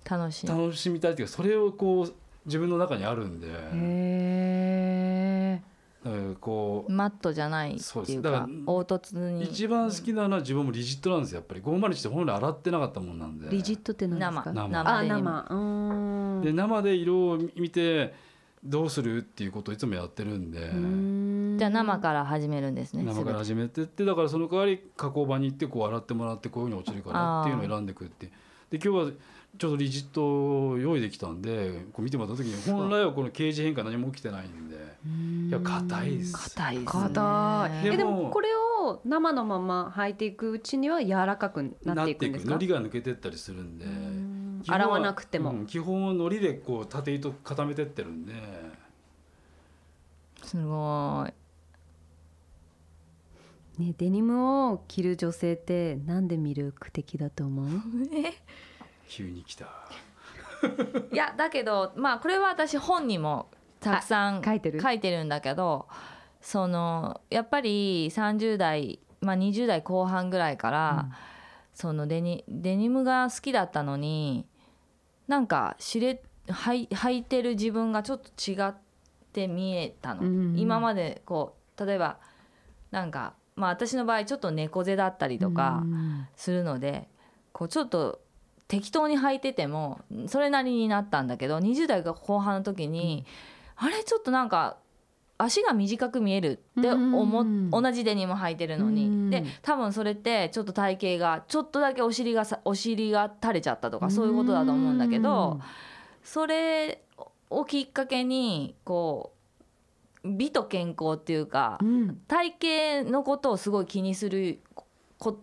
楽しい。楽しみたいっていうかそれをこう自分の中にあるんで。へだからこうマットじゃないそうっていうかです。だから凹凸に。一番好きなのは自分もリジットなんですよやっぱり。501って本来洗ってなかったもんなんで。リジットって何ですか？生。生。あ生。うーん。で生で色を見てどうするっていうことをいつもやってるんで。じゃあ生から始めるんですね。生から始めてってだからその代わり加工場に行ってこう洗ってもらってこういうふうに落ちるからっていうのを選んでくって。で今日はちょうどリジットを用意できたんでこう見てもらった時に本来はこのケージ変化何も起きてないんで。いや硬いです硬いですね。硬い。えでもでもこれを生のまま履いていくうちには柔らかくなっていくんですか？のりが抜けてったりするんで。洗わなくても、うん基本はのりでこう縦糸固めてってるんで。すごい。ね、デニムを着る女性ってなんで魅力的だと思う？急に来た。いやだけどまあこれは私本にもたくさんあ書いてる？書いてるんだけどそのやっぱり30代、まあ、20代後半ぐらいから、そのデニデニムが好きだったのになんかしれ履い履いてる自分がちょっと違って見えたの、うん。今までこう例えばなんかまあ私の場合ちょっと猫背だったりとかうん。するのでこうちょっと適当に履いててもそれなりになったんだけど20代が後半の時に、あれちょっとなんか足が短く見えるって思同じデニム履いてるのに、うん。で多分それってちょっと体型がちょっとだけお尻がさお尻が垂れちゃったとかそういうことだと思うんだけど、それをきっかけにこう美と健康っていうか、うん。体型のことをすごい気にするこ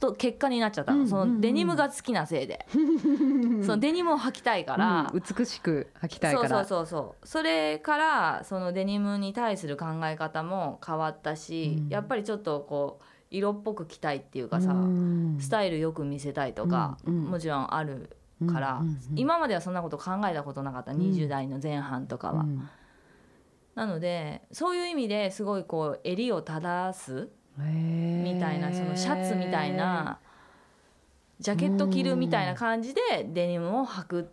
と結果になっちゃったの、うんうんうん。そのデニムが好きなせいで、そのデニムを履きたいから、うん美しく履きたいそうから。そうそうそうそれからそのデニムに対する考え方も変わったし、うん。やっぱりちょっとこう色っぽく着たいっていうかさ、うん。スタイルよく見せたいとか、うんうん。もちろんあるから、うんうんうん。今まではそんなこと考えたことなかった、ん。20代の前半とかは。うんなのでそういう意味ですごいこう襟を正すみたいなそのシャツみたいなジャケット着るみたいな感じでデニムを履くっ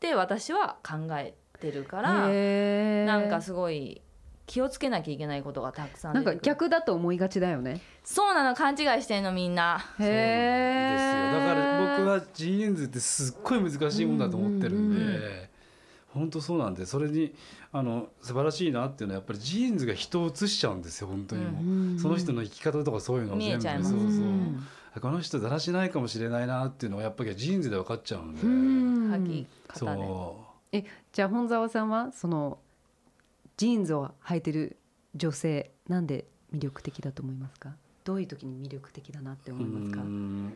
て私は考えてるからなんかすごい気をつけなきゃいけないことがたくさんなんか逆だと思いがちだよね。そうなの勘違いしてんのみんな。そうなんですよ。だから僕はジーンズってすっごい難しいもんだと思ってるんで、うんうん本当そうなんでそれにあの素晴らしいなっていうのはやっぱりジーンズが人を映しちゃうんですよ本当に。もう、うん。その人の生き方とかそういうのを全部。見えちゃいます。そうそう、うん。この人だらしないかもしれないなっていうのはやっぱりジーンズで分かっちゃうんで、うん履き方で。そえじゃあ本沢さんはそのジーンズを履いてる女性なんで魅力的だと思いますか？どういう時に魅力的だなってう思いますか？うん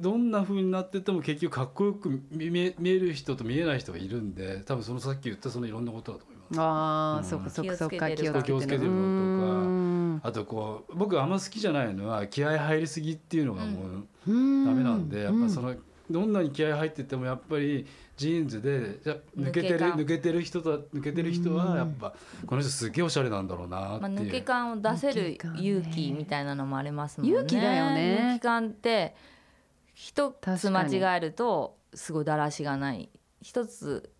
どんな風になってても結局かっこよく見見え見える人と見えない人がいるんで多分そのさっき言ったそのいろんなことだと思います。ああ、うん。そうかそうか。そうか気をつけてる。ととかうん。あとこう僕あんま好きじゃないのは気合入りすぎっていうのがもううん。ダメなんで、やっぱそののどんなに気合入っててもやっぱりジーンズでじゃ抜けてる抜けてる人と抜けてる人はやっぱこの人すげえおしゃれなんだろうなってまあ、いう。抜け感を出せる勇気みたいなのもありますもんね。勇気だよね。抜き感って一つ間違えるとすごいだらしがない。一つ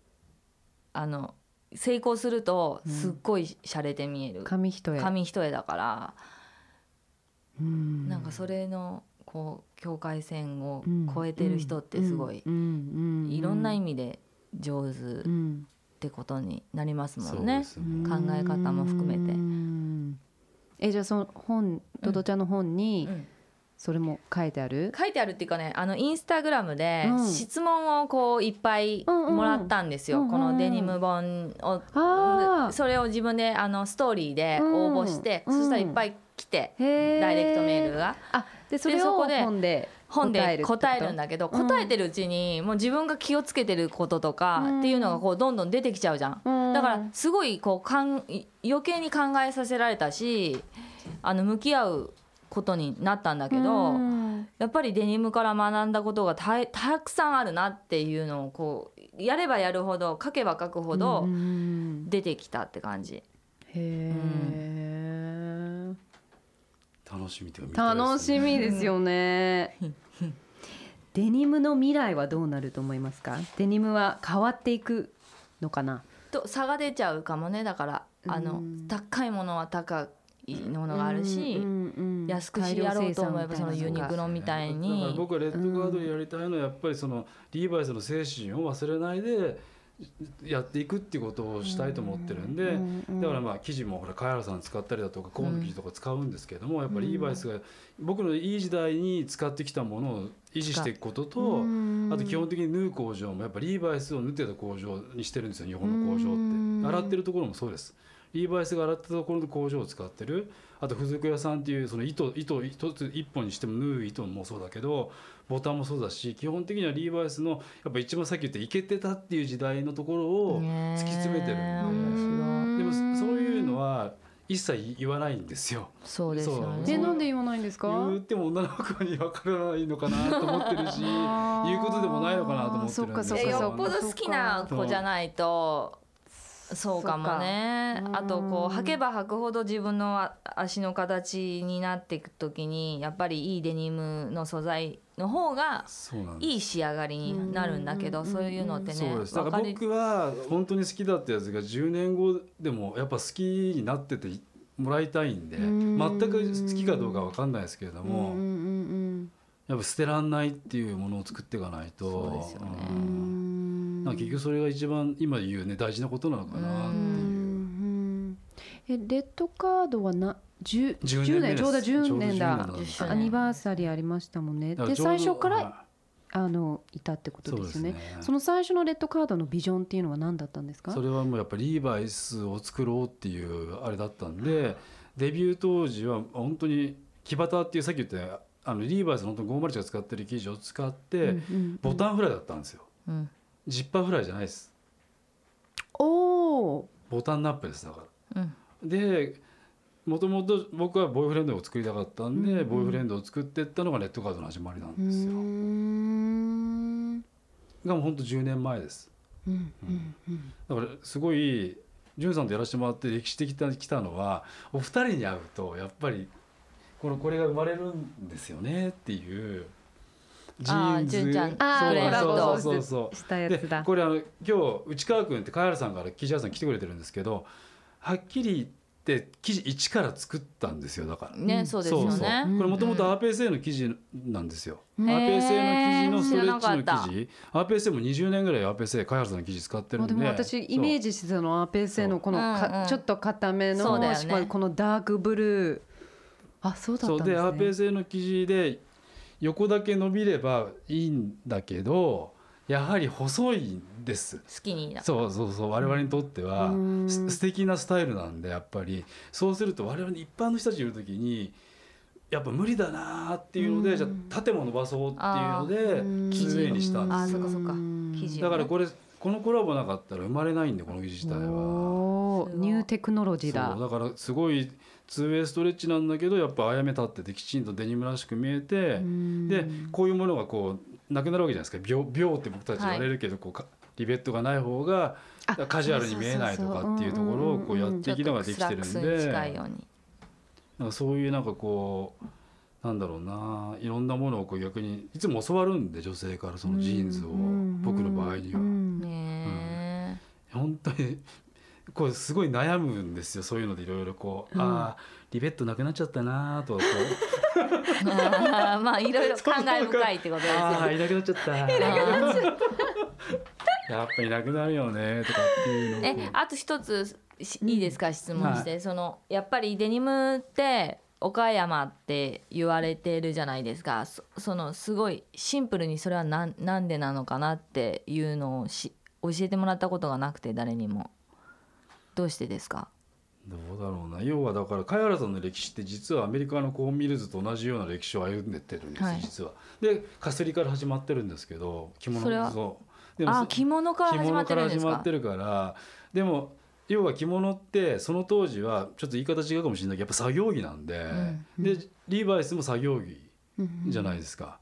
あの成功するとうんすっごい洒落て見える、紙一重。紙一重だから、うん。なんかそれのこう境界線をうん。超えてる人ってすごい、うん。うん。うん。いろんな意味で上手っうん。てことになりますもそんね。ね考え方も含めて。うんえじゃあその本ドドちゃんの本にうんそれも書いてある、書いてあるっていうかねあのインスタグラムでうん。質問をこういっぱいうんうんうんもらったんですよ、うんうんこのデニム本を。それを自分であのストーリーで応募して、うん。そしたらいっぱい来て、へー。ダイレクトメールが。あでそれをそこで本で本で答えるんだだけどうん。答えてるうちにもう自分が気をつけてることとかうん。っていうのがこうどんどん出てきちゃうじゃん。だからすごいこうかん余計に考えさせられたしあの向き合うことになったんだけど、やっぱりデニムから学んだことがたたくさんあるなっていうのをこうやればやるほど書けば書くほど出てきたって感じ。へえ、楽しみというか見たいですね楽しみですよね。デニムの未来はどうなると思いますか？デニムは変わっていくのかな？と差が出ちゃうかもね。だからあのうん。高いものは高いものがあるし、うんうんうん安くしやろうと思えばそのユニクロみたいだからに僕はレッドカードでやりたいのはやっぱりそのリーバイスの精神を忘れないでやっていくっていうことをしたいと思ってるんで、だからまあ生地もほら茅原さん使ったりだとかコーンの生地とか使うんですけども、やっぱりリーバイスが僕のいい時代に使ってきたものを維持していくことと、あと基本的に縫う工場もやっぱリーバイスを縫ってた工場にしてるんですよ日本の工場って。洗ってるところもそうですリーバイスが洗ってたところの工場を使ってる。あと付属屋さんっていうその糸糸一つ一本にしても縫う糸もそうだけどボタンもそうだし基本的にはリーバイスのやっぱ一番さっき言ったイケてたっていう時代のところを突き詰めてるんで、面でもそういうのは一切言わないんですよ。そうですよね。なんで言わないんですか？言っても女の子に分からないのかなと思ってるし言うことでもないのかなと思ってるんですそっかそっかそっか。えよっぽど好きな子じゃないとそうかもね。あとこう履けば履くほど自分のあ足の形になっていく時にやっぱりいいデニムの素材の方がそうなんです。いい仕上がりになるんだけどうん。そういうのってねそうです。だから僕は本当に好きだったやつが10年後でもやっぱ好きになっててもらいたいんでうん。全く好きかどうかわかんないですけれどもやっぱ捨てらんないっていうものを作っていかないと。そうですよね結局それが一番今言うね大事なことなのかなってう。いう。んえレッドカードはな 10, 10 10年ちょうど10年だ。ちょうど10年だアニバーサリーありましたもんね。で最初からはあのいたってこといですよね。そうですね。その最初のレッドカードのビジョンっていうのは何だったんですか？それはもうやっぱりリーバイスを作ろうっていうあれだったんでデビュー当時は本当に木端っていうさっき言ったあのリーバイスの本当に501が使ってる生地を使ってボタンフライだったんですよ。うんジッパーフライじゃないです。おおボタンナップですだから。うん。でもともと僕はボーイフレンドを作りたかったんで、うんうん。ボーイフレンドを作っていったのがレッドカードの始まりなんうですよ。ん。がもうほんと10年前です。うんうんうん。だからすごいじゅんさんとやらせてもらって歴史的に来たのはお二人に会うとやっぱりこのこれが生まれるんですよねっていうジあーーンズ。じゅんちゃんそうそうそうそうしたやでつだ。これあの今日内川君って茅原さんから記事屋さん来てくれてるんですけどはっきり言って記事一から作ったんですよだから。ねそうですよそうそう。ねこれもともと RPSA の記事なんですよ。うん RPSA の記事のストレッチの記事。RPSA も20年ぐらい RPSA 茅原さんの記事使ってるんで。あでも私イメージしてたのはペーセのこのかう。んうん。ちょっと固めのそうだよね。しかもこのダークブルー。あそうだっそうでたんですね RPSA の記事で横だけ伸びればいいんだけどやはり細いんです。好きになそうそうそう。我々にとってはうん。す素敵なスタイルなんでやっぱり。そうすると我々一般の人たちいる時にやっぱ無理だなっていうので、うん。じゃあ縦も伸ばそうっていうのでうんツーウェイにしたんですあそっかそっか。うん。生地だからこれこのコラボなかったら生まれないんでこの生地自体は。ニューテクノロジーだ。そう。だからすごいツーウェイストレッチなんだけどやっぱ綾目立っててきちんとデニムらしく見えて、うん。でこういうものがこうなくなるわけじゃないですか。鋲鋲って僕たち言われるけど、こうかリベットがない方があカジュアルに見えないとかっていうところをこうやっていきながらできてるんでなんかそういうなんかこうなんだろうな。いろんなものをこう逆にいつも教わるんで女性からそのジーンズを僕の場合には。本当にこうすごい悩むんですよそういうのでいろいろこう、ああリベットなくなっちゃったなーとかこう。あ ーまあいろいろ感慨深いってことですよね。ああいなくなっちゃった。やっぱいなくなるよねとかっていうのをえあと一つしいいですか？質問して、そのやっぱりデニムって岡山って言われてるじゃないですか。そそのすごいシンプルにそれはなんなんでなのかなっていうのをし教えてもらったことがなくて誰にもどうしてですか？どうだろうな。要はだから貝原さんの歴史って実はアメリカのコーンミルズと同じような歴史を歩んでってるんです、はい。実は。でかすりから始まってるんですけど着物そう。でもそあ着物から着始ま物からってるんですか？始まってるから。でも要は着物ってその当時はちょっと言い方違うかもしれないけどやっぱ作業着なんで、でリーバイスも作業着じゃないですか。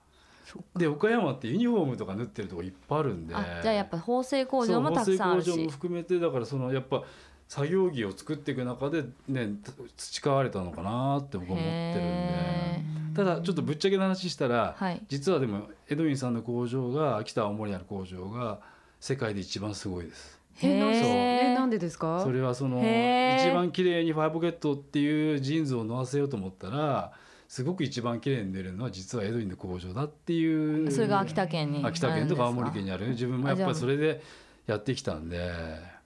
で岡山ってユニフォームとか縫ってるとこいっぱいあるんで。あじゃあやっぱ縫製工場もたくさんあるし。縫製工場も含めてだからそのやっぱ作業着を作っていく中でね培われたのかなって僕は思ってるんへでただちょっとぶっちゃけの話したら、はい。実はでもエドウィンさんの工場が北青森にある工場が世界で一番すごいです。えなんへーえなんでですか？それはその一番綺麗にファイブポケットっていうジーンズを縫わせようと思ったらすごく一番綺麗に出るのは実はエドウィンの工場だっていう。それが秋田県に秋田県とか青森県にある自分もやっぱりそれでやってきたんでえ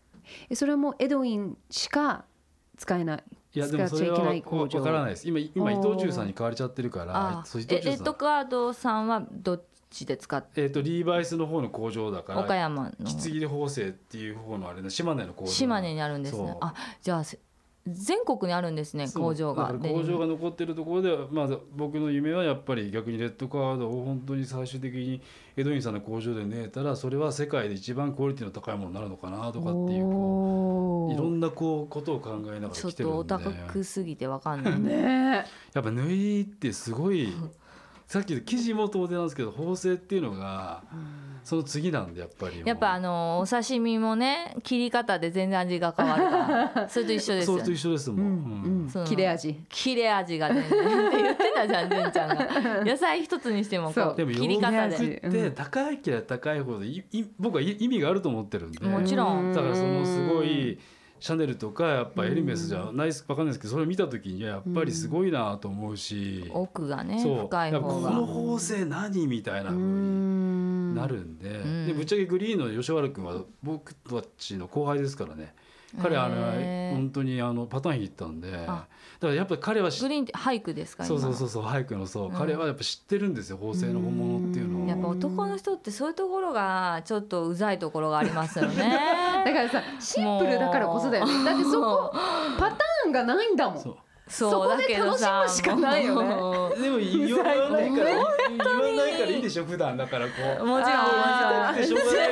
それはもうエドウィンしか使えない？いやでもそれは使っちゃいけないわからないです。今今伊藤忠さんに買われちゃってるからあそう伊藤えレッドカードさんはどっちで使っ？てえっとリーバイスの方の工場だか岡ら山の。きつぎり縫製っていう方のあれね島根の工場。島根にあるんですね。あじゃあせ全国にあるんですね工場が工場が。残ってるところで、まあ、僕の夢はやっぱり逆にレッドカードを本当に最終的にエドウィンさんの工場で縫えたらそれは世界で一番クオリティの高いものになるのかなとかっていうういろんなこうことを考えながらちょっ来てるんでとお高くすぎてわかんない。ねやっぱ縫いってすごいさっきの生地も当然なんですけど縫製っていうのがその次なんでやっぱりやっぱあのお刺身もね切り方で全然味が変わるから それと一緒ですよね。それと一緒ですもん、ううん。ん。その切れ味。切れ味が全然って言ってたじゃん純ちゃんが。野菜一つにしてもこそう。うで。も切り方でって高いければ高いほどいい僕はい意味があると思ってるんで。もちろん。だからそのすごいシャネルとかやっぱエルメスじゃないですわかんないですけどそれを見た時にはやっぱりすごいなと思うし、奥がねそう。深い方が。の縫製何みたいな風になるんで,、ん。でぶっちゃけグリーンの吉原君は僕たちの後輩ですからね。彼はあへー。の本当にあのパターン弾いたんでからやっぱり彼は知グリーンって俳句ですかそうそうそううそう俳句のそう、うん。彼はやっぱ知ってるんですよ縫製の本物っていうのを。やっぱ男の人ってそういうところがちょっとうざいところがありますよ だねからさシンプルだからこそだよね。だってそこパターンがないんだもんそうだけどさ楽しむしかないよね。でも言わないから言わないからいいでしょ普段だからこう。もちろんもちろん。全然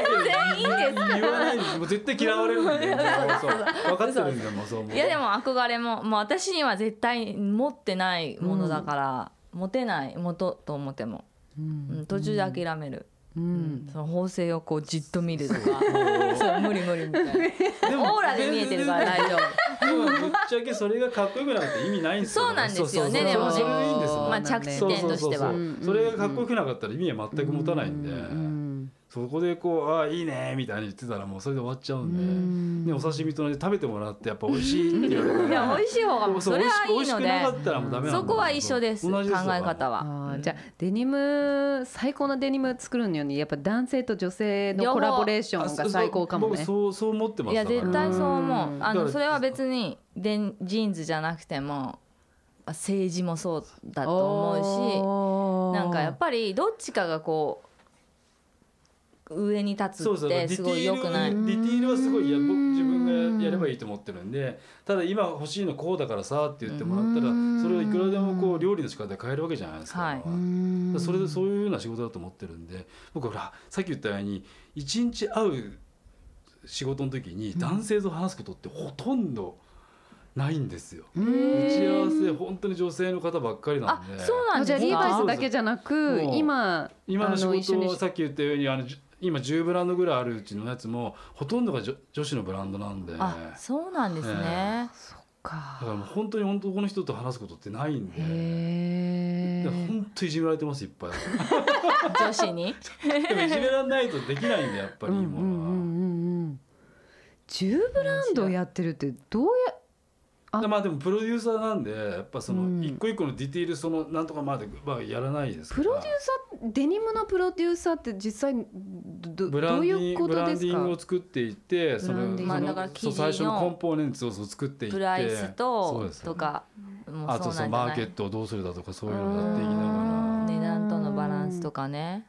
いいんです言わないんです。もう絶対嫌われるんでも うそう分かってるんでもうそう。いやでも憧れももう私には絶対持ってないものだから、持てない持とうと思っても、うん。途中で諦める、うん。その縫製をこうじっと見るとか。そう。無理無理みたいな。オーラで見えてるから大丈夫でもぶっちゃけそれがかっこよくなくて意味ないんですよそうなんですよねでもね。それがいいんですもんまあ着地点としては。それがかっこよくなかったら意味は全く持たないんで、うんそこでこう「ああいいね」みたいに言ってたらもうそれで終わっちゃうんで、でお刺身と同じで食べてもらってやっぱ美味しいって言われたらいや美味しい方が もうそれはいい美味しのでそこは一緒です考え方は。じゃあデニム最高のデニム作るのにやっぱ男性と女性のコラボレーションが最高かも僕ね。そうそう思ってますいや絶対そう思う。うん。あのそれは別にでんジーンズじゃなくてもあ政治もそうだと思うしなんかやっぱりどっちかがこう上に立つそうそうってすごい良くないディティールディティールはすごいや僕自分がやればいいと思ってるんでただ今欲しいのこうだからさって言ってもらったらそれをいくらでもこう料理の仕方で変えるわけじゃないですか、はい。それでそういうような仕事だと思ってるんで僕ほらさっき言ったように一日会う仕事の時に男性と話すことってほとんどないんですよ。打ち合わせ本当に女性の方ばっかりなあんで。そうなんですじゃあリーバイかスだけじゃなく今今の仕事はさっき言ったようにあの今10ブランドぐらいあるうちのやつもほとんどが女女子のブランドなんで。だかあそうなんですね。か。らもう本当に本当この人と話すことってないんで。へ本当いじめられてますいっぱい。女子に？でもいじめられないとできないんでやっぱり今は、うんうんうんうんうん。10ブランドやってるってどうやあでまあでもプロデューサーなんでやっぱそうん。の一個一個のディティールそのなんとかまではやらないですから。プロデューサーデニムのプロデューサーって実際どブランデどういうィンブことですランディングかを作っていってそのそのそう最初のコンポーネンツをそう作っていってプライスそうとです。とかもあとそのマーケットトをどうするだとかそういうのをやっていきなが値段とのバランスとかね。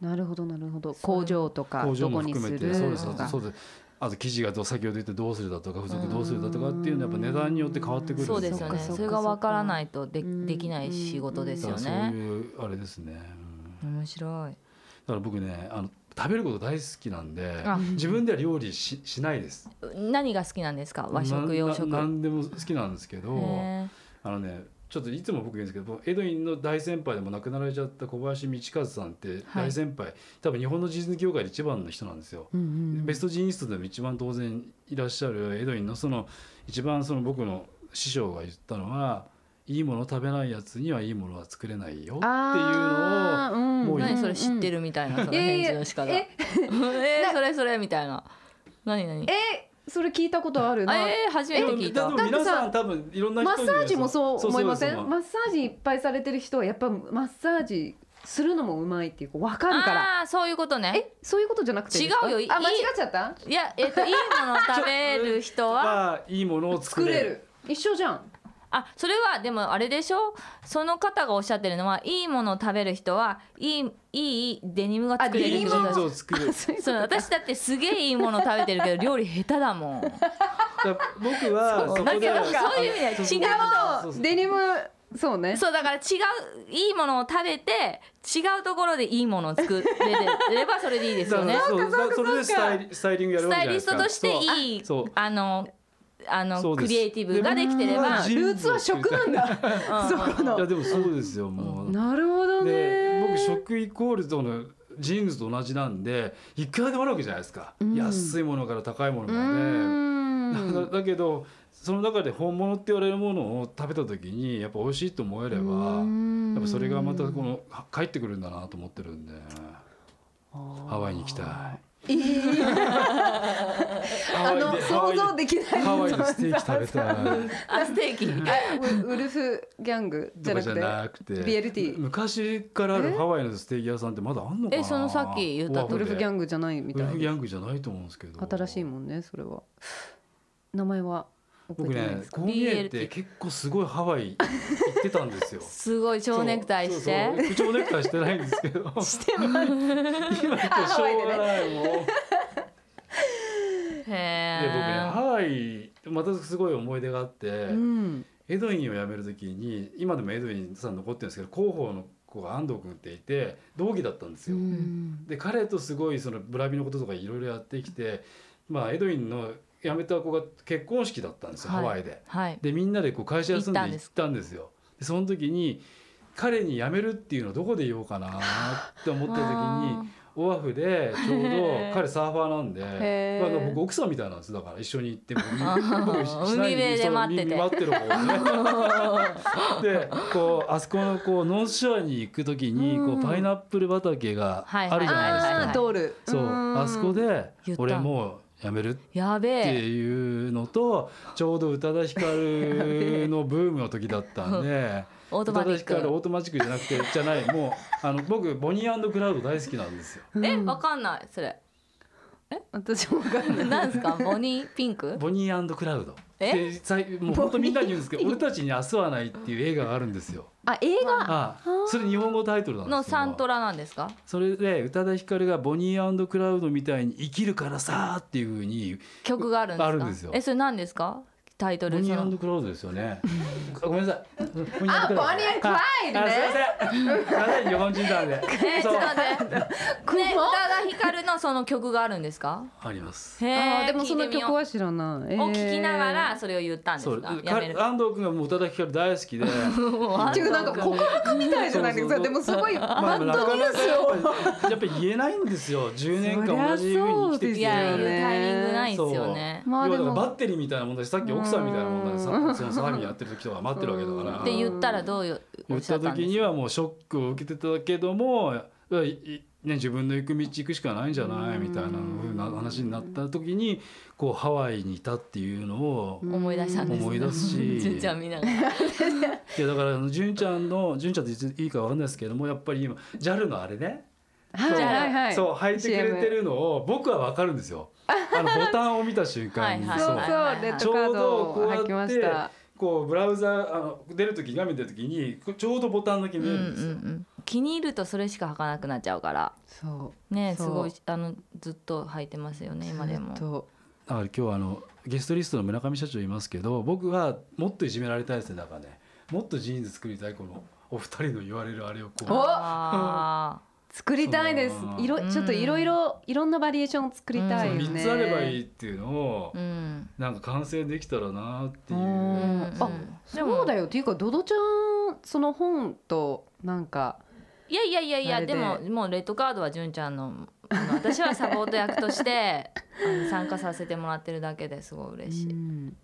なるほどなるほど。工場とから工場どこにも含するめてそうです。とかそうですあと生地がどう先ほど言ってどうするだとか付属どうするだとかっていうのはやっぱ値段によって変わってくるんそうですよね。それが分からないとでうんできない仕事ですよだからそうねいうあれですね、うん面白い。だから僕ねあの食べること大好きなんであ。自分では料理ししないです。何が好きなんですか？和食洋食。何でも好きなんですけどへあのねちょっといつも僕言うんですけど僕エドウィンの大先輩でも亡くなられちゃった小林道和さんってはい。大先輩、多分日本のジーンズ業界で一番の人なんですよ。うんうんベストジーニストでも一番当然いらっしゃるエドウィンのその一番その僕の師匠が言ったのはいいものを食べないやつにはいいものは作れないよっていうのをうんもういい何それ知ってるるみたいなそのいやいや返事の仕方。ええーそれそれみたいな。何何？えそれ聞いたことあるな。えー初めて聞いた。でも皆さん多分いろんなマッサージもそう思いません？マッサージいっぱいされてる人はやっぱマッサージするのもうまいっていうか分かるから。ああーそういうことね。えそういうことじゃなくて違うよ。あ間違っちゃった？いやえっといいものを食べる人は がいいものを作れる。作れる。一緒じゃんあそれはでもあれでしょ？その方がおっしゃってるのはいいものを食べる人はいいいいデニムが作れるってあデニムことだうその私だってすげえいいもの食べてるけど 料理下手だもん。僕はそこでだけどそういう意味では違う。そうそう。デニムそうね。そうだから違ういいものを食べて違うところでいいものを作れてればそれでいいですよね。だからそうだからそれでスタイリスタイリングやるスタイリスわけじゃないですか。トとしていいあのあのクリエイティブができてれば。ルーツは食なんだ。そこいやのでもそうですよもう。なるほどでね僕食イコールとのジーンズと同じなんでいくらでもあるわけじゃないですか、うん。安いものから高いものうまん。でだだけどその中で本物って言われるものを食べた時にやっぱ美味しいと思えればうん。やっぱそれがまたこのは帰ってくるんだなと思ってるんで。ハワイに行きたいハ あの想像できない。ハワイでステーキ食べたい。あステーキ。あウウルフギャングじゃゃなくて。BLT 昔からあるハワイのステーキ屋さんってまだあんのかな？えそのさっき言ったウルフギャングじゃないみたいウルフギャングじゃないと思うんですけど。新しいもんねそれは。名前は？僕ねこう見えて結構すごいハワイ行ってたんですよ。すごい蝶ネクタイして。蝶ネクタイしてないんですけど。してない 今言ってしょうがないもん。で僕ねへハワイまたすごい思い出があって、うん。エドインを辞める時に今でもエドインさん残ってるんですけど広報の子が安藤君っていて同期だったんですうよ。ん。で彼とすごいそのブラビのこととかいろいろやってきて、まあ、エドインの辞めた子が結婚式だったんですよ、はい。ハワイで。はい。でみんなでこう会社休んで行ったんです。行ったんですよ。でその時に彼に辞めるっていうのをどこで言おうかなって思ってる時に オアフでちょうど彼サーファーなんで、僕奥さんみたいなんですだから一緒に行って僕 あー。僕ししない海辺で待っててそう待ってる方ね。でこうあそこのこうノースショアに行く時にこうパイナップル畑があるじゃないですか。はいはいはいあー通る。そうあそこで俺もう辞める？やべってえいうのとちょうど宇多田ヒカルのブームの時だったんで 宇多田ヒカルオクートマチックじゃなくてじゃない。もうあの僕ボニークラウド大好きなんですよ。えわかんないそれ。私も分かんない。なんですか？ボニー？ピンク？ボニークラウドえ？もう本当みんなに言うんですけど「俺たちに明日はない」っていう映画があるんですよ。あ映画？あそれ日本語タイトルなんですよのサントラなんですか？それで宇多田ヒカルがボニークラウドみたいに生きるからさっていうふうに曲があるんですか？あるんですよ。えそれ何ですか？タイトボニルその。ークラウドですよね。あごめんなさい。ボニークライドね。すいません。すいません。日本人なんで。え ちょっと待って。ね宇多田ヒカルのその曲があるんですか？あります。へでもその曲は知らない、えー。を聞きながらそれを言ったんですそうかやめる。か安藤君がもう宇多田ヒカル大好きで。違うなんか告白みたいじゃないですか？そうそうそう。でもすごいまあなかなかやっぱりやっぱり言えないんですよ。10年間同じ風に生きてきて。いや言うねタイミングないですよね。まあでもバッテリーみたいなもんだしさっき奥さんみたいなもんだしさそのサーミンやってる時とか待ってるわけだから。って言ったらどういうおっしゃ言った時にはもうショックを受けてたけどもね、自分の行く道行くしかないんじゃないみたいな話になった時にこうハワイにいたっていうのを思い出したんです思い出すし純ちゃん見ながらいやだからあの純ちゃんの純ちゃんっていいかわかんないですけどもやっぱり今 JAL のあれねはいはい。はい。そう履いてくれてるのを僕はわかるんですよ。あのボタンを見た瞬間にそうそうはいはいレッドカードを履きました。こうブラウザあの出る時画面出る時にちょうどボタンだけ見えうんうんるんですよ。うん。気に入るとそれしか履かなくなっちゃうから。そう。ねすごいあのずっと履いてますよね今でも。だから今日はあのゲストリストの村上社長いますけど僕はもっといじめられたいですねだからね。もっとジーンズ作りたいこのお二人の言われるあれをこう。おあ作りたいです。いろちょっといろいろいろんなバリエーションを作りたいよね。3つあればいいっていうのをーうん。なんか完成できたらなっていう。う。ん。あうん。そうだよ。っていうかドドちゃんその本となんかいやいやいやいやで。ももうレッドカードは純ちゃんの私はサポート役としてあの参加させてもらってるだけですごい嬉しい。うん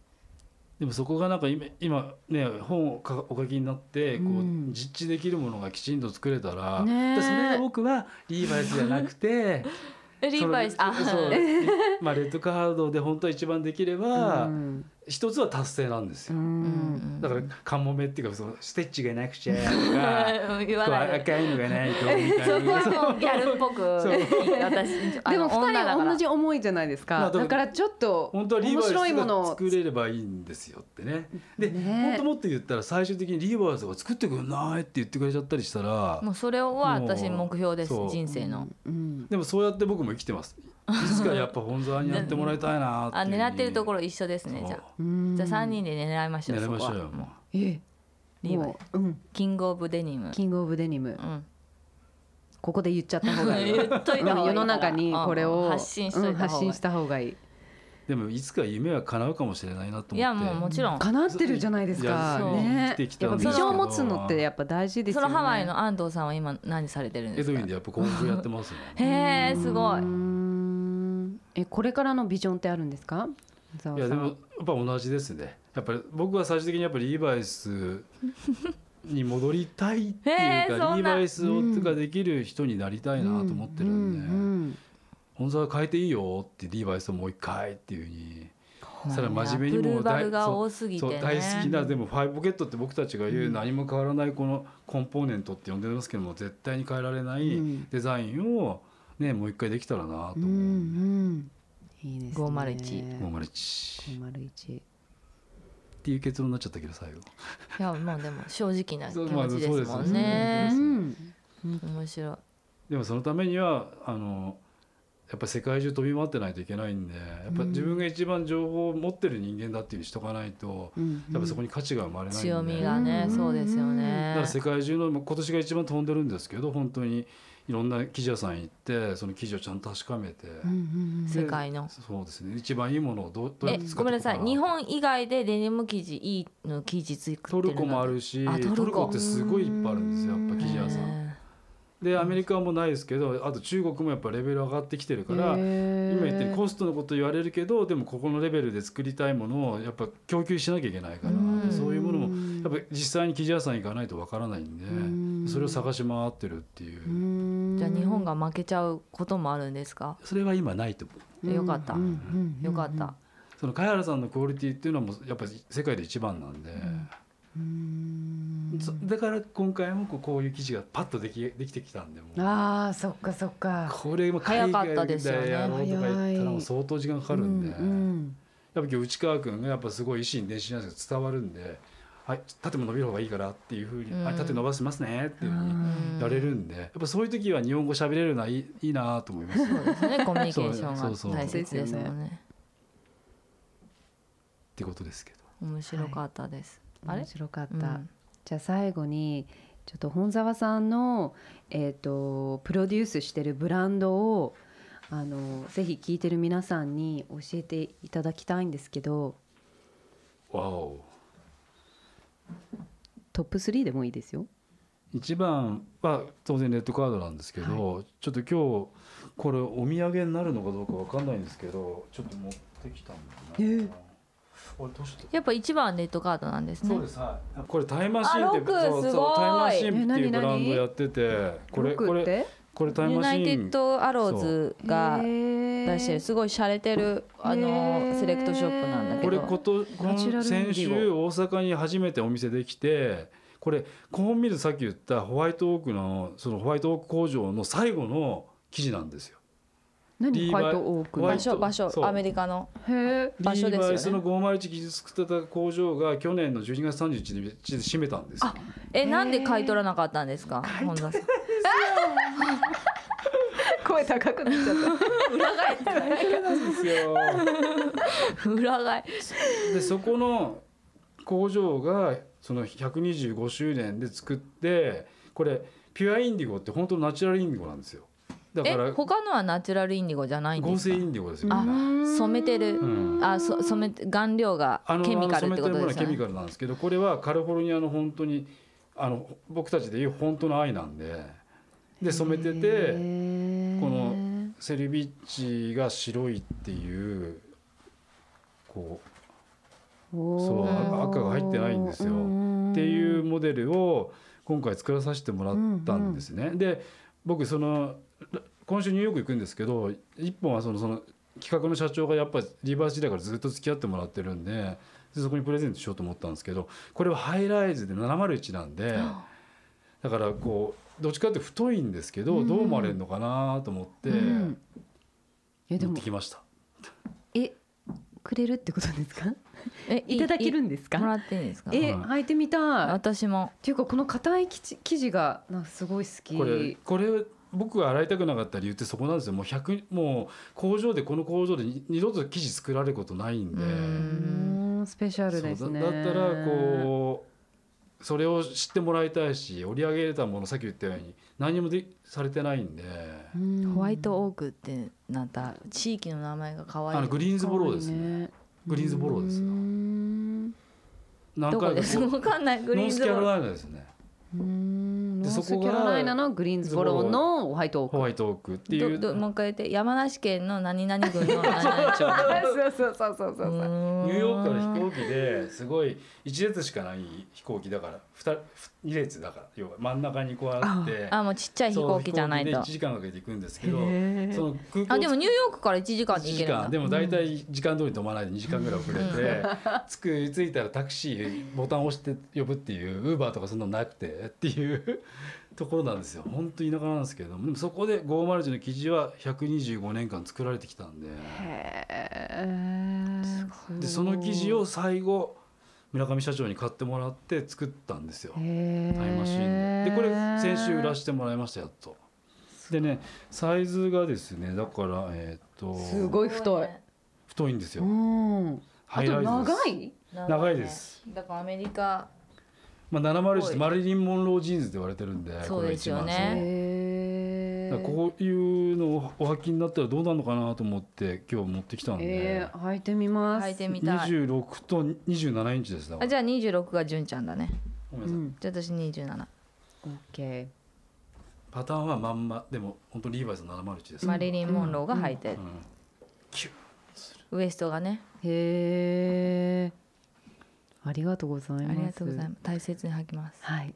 でもそこがなんか今今ね本をかお書きになってこう、うん実地できるものがきちんと作れたら、ねそれが僕はリーバイスじゃなくて えリーバイス。あ。そう。まあレッドカードで本当は一番できれば、うん一つは達成なんですうよ。んだからカモメっていうかそのステッチがなくちゃとか言わこうないで。赤いのがないとみたそこいな。はもうギャルっぽく私でも二人同じ思いじゃないですかだからちょっと本当はリー面バイスが白いものを作れればいいんですよってね。で、ねえ本当もっと言ったら最終的にリーバイスが作ってくんないって言ってくれちゃったりしたらもうそれは私目標です人生の。うんでもそうやって僕も生きてます。いつかやっぱ本沢にやってもらいたいなってあいう。ふうに狙ってるところ一緒ですねじゃあ。うんじゃあ三人で狙いましょう。狙いましょうよ。もう。えううん。キングオブデニム。キングオブデニム。うん。ここで言っちゃった方がいい。言っといた方がいいから。うん世の中にこれをうん発信した方がいい。うん発信した方がいい。でもいつか夢は叶うかもしれないなと思って。いやもうもちろん。叶ってるじゃないですか。ね。生きてきたやっぱビジョンを持つのってやっぱ大事ですよね。そのハワイの安藤さんは今何されてるんですか？エドウィンでやっぱやってますよ。へえすごい。えこれからのビジョンってあるんですか？いやでもやっぱ同じですね。やっぱり僕は最終的にやっぱりリーバイス に戻りたいっていうへかリーバイスをができる人になりたいなと思ってるんで、本沢変えていいよってリーバイスをもう一回っていうふうに。それは真面目にもう大好きなでもファイブポケットって僕たちが言う何も変わらないこのコンポーネントって呼んでますけども絶対に変えられないうん。デザインをねもう一回できたらなとうんう思う。ん。いいですね。501もうマルチ501っていう結論になっちゃったけど最後。いやもうでも正直な気そうまあ持ちですもんね。そ。うん面白い。でもそのためにはあのやっぱ世界中飛び回ってないといけないんでやっぱ自分が一番情報を持ってる人間だっていうふうにしとかないと、うんやっぱそこに価値が生まれないんで。強みがね、うんそうですよだねから。世界中の今年が一番飛んでるんですけど本当にいろんな記事屋さん行ってその記事をちゃんと確かめて、うんうん世界の。そうですね。一番いいものをどうどうやえって使ってごめんなさい。日本以外でデニム生地いいの生地作ってるの？トルコもあるしあトルコ。ってすごいいっぱいあるんですよやっぱ生地屋さん。へでアメリカもないですけどあと中国もやっぱレベル上がってきてるから今言ってるコストのこと言われるけどでもここのレベルで作りたいものをやっぱ供給しなきゃいけないからうん。そういうものもやっぱり実際に生地屋さん行かないとわからないんうん。でそれを探し回ってるっていう。うん。じゃあ日本が負けちゃうこともあるんですか？それは今ないと思う。よかった。うんうんうんよかった。その茅原さんのクオリティっていうのはもうやっぱり世界で一番なんで。うん。そだから今回もこうこういう記事がパッとできできてきたんでもう。ああそっかそっか。これも海外早かったですよねでやろうとか言ったらもう相当時間かかるんで。うんうん。やっぱ今日内川君がやっぱすごい意心伝心なんですけど伝わるんで「はい縦も伸びる方がいいから」っていうふうに「うん。はい縦伸ばしますね」っていうふうにうん。やれるんでやっぱそういう時は日本語喋れるのはいいいいなと思います。っそうですねコミュニケーションが大切ですもんね。てことですけど。面白かったです。あれ？面？白かった、うん。じゃあ最後にちょっと本沢さんの、えー、とプロデュースしてるブランドをあのぜひ聞いてる皆さんに教えていただきたいんですけど。わおトップ3でもいいですよ。一番は当然レッドカードなんですけど、ちょっと今日これお土産になるのかどうかわかんないんですけどちょっと持ってきたんだよな、えあれどうしたやっぱ一番はレッドカードなんですね。そうで。す。はい。これタイムマシーンってそうすごい。そうタイムマシーンっていうブランド何やっててこれこれこれタイムユナイテマシーンッドアローズが出出してるすごい洒落てるあへのー。セレクトショップなんだけこれどことこ先ィ週大阪に初めてお店できてこれコーンミルさっき言ったホワイトオークのそのホワイトオーク工場の最後の生地なんですよ。何？ホワイトオーク場所場所。そう。アメリカの。場所ですよね。リーバイスの501生地作ってた工場が去年の12月31日で閉めたんですよ。えなんで買い取らなかったんですか？本田さん 声高くなっちゃった。裏返って。なんですよ裏返でそこの工場がその125周年で作って。これピュアインディゴって。本当ナチュラルインディゴなんですよだかえら他のはナチュラルインディゴじゃないんです合成インディゴですよあ染めて。る、うんあそ染めて。顔料がケミカルって。ことあの染めて。るものですよねはケミカルなんですけどこれはカリフォルニアの本当にあの僕たちでいう本当の藍なんでで染めててこのセルビッチが白いっていうこうそう赤赤が入ってないんですよ。っていうモデルを今回作らさせてもらったんですね。で僕その今週ニューヨーク行くんですけど一本はそのその企画の社長がやっぱりリバース時代からずっと付き合ってもらってるんででそこにプレゼントしようと思ったんですけどこれはハイライズで701なんでだからこうどっちかって太いんですけどどう思われるのかなと思ってうん。えでも。持ってきました。えくれるってことですか？えいただけるんですか？もらっていいんですか？えうん履いてみたい。っ私も。ていうかこの硬い生地生地がなんかすごい好き。これこれ僕が洗いたくなかった理由ってそこなんですよ。もう100もう工場でこの工場でに二度と生地作られることないんで。んスペシャルですね。そうだだったらこうそれを知ってもらいたいし織り上げたものさっき言ったように何もでされてないんで。うん。ホワイトオークってなんだ？地域の名前が可愛いあのグリーンズボローですね。ねグリーンズボローです。ようーん。何どこです？わかんない。グリーンズボロノースキャロライナですね。うーん。ノーでそこがスキャロライナのグリーンズボローのホワイトオークホワイトオークっていう。どどもう一回言って山梨県の何々郡の何々町そうそうそうそうそう。そ うニュニューヨークから飛行機ですごい1列しかない飛行機だから 2, 2列だから要は真ん中にこうあって。あもうちっちゃい飛行機じゃないと。そう飛行機で1時間かけて行くんですけどその空港あでもニューヨークから1時間で1時行けるんだ。間。でも大体時間通りに止まらないで2時間ぐらい遅れて 着く着いたらタクシーボタンを押して呼ぶっていうウーバーとかそんなのなくてっていうところなんですよ。本当田舎なんですけどでもそこで501の生地は125年間作られてきたんで。でその生地を最後村上社長に買ってもらって作ったんですよ。タイムマシーンで。でこれ先週売らしてもらいましたやっと。でねサイズがですねだからえっ、とすごい太い。太いんですよ。ハイライズです。長い？長いです。だからアメリカ。まあ、701ってマリリン・モンロージーンズって言われてるんでそうですよねこういうのをお履きになったらどうなるのかなと思って今日持ってきたんで、えー、履いてみます。履いてみたい。26と27インチです。だからあじゃあ26が純ちゃんだね。ごめんなさい、うん。じゃあ私27オッケー。パターンはまんまでも本当リーバイスの701です、マリリン・モンローが履いて。るうん。キュッウエストがね。へえありがとうございます。ありがとうございます。大切に履きます。はい。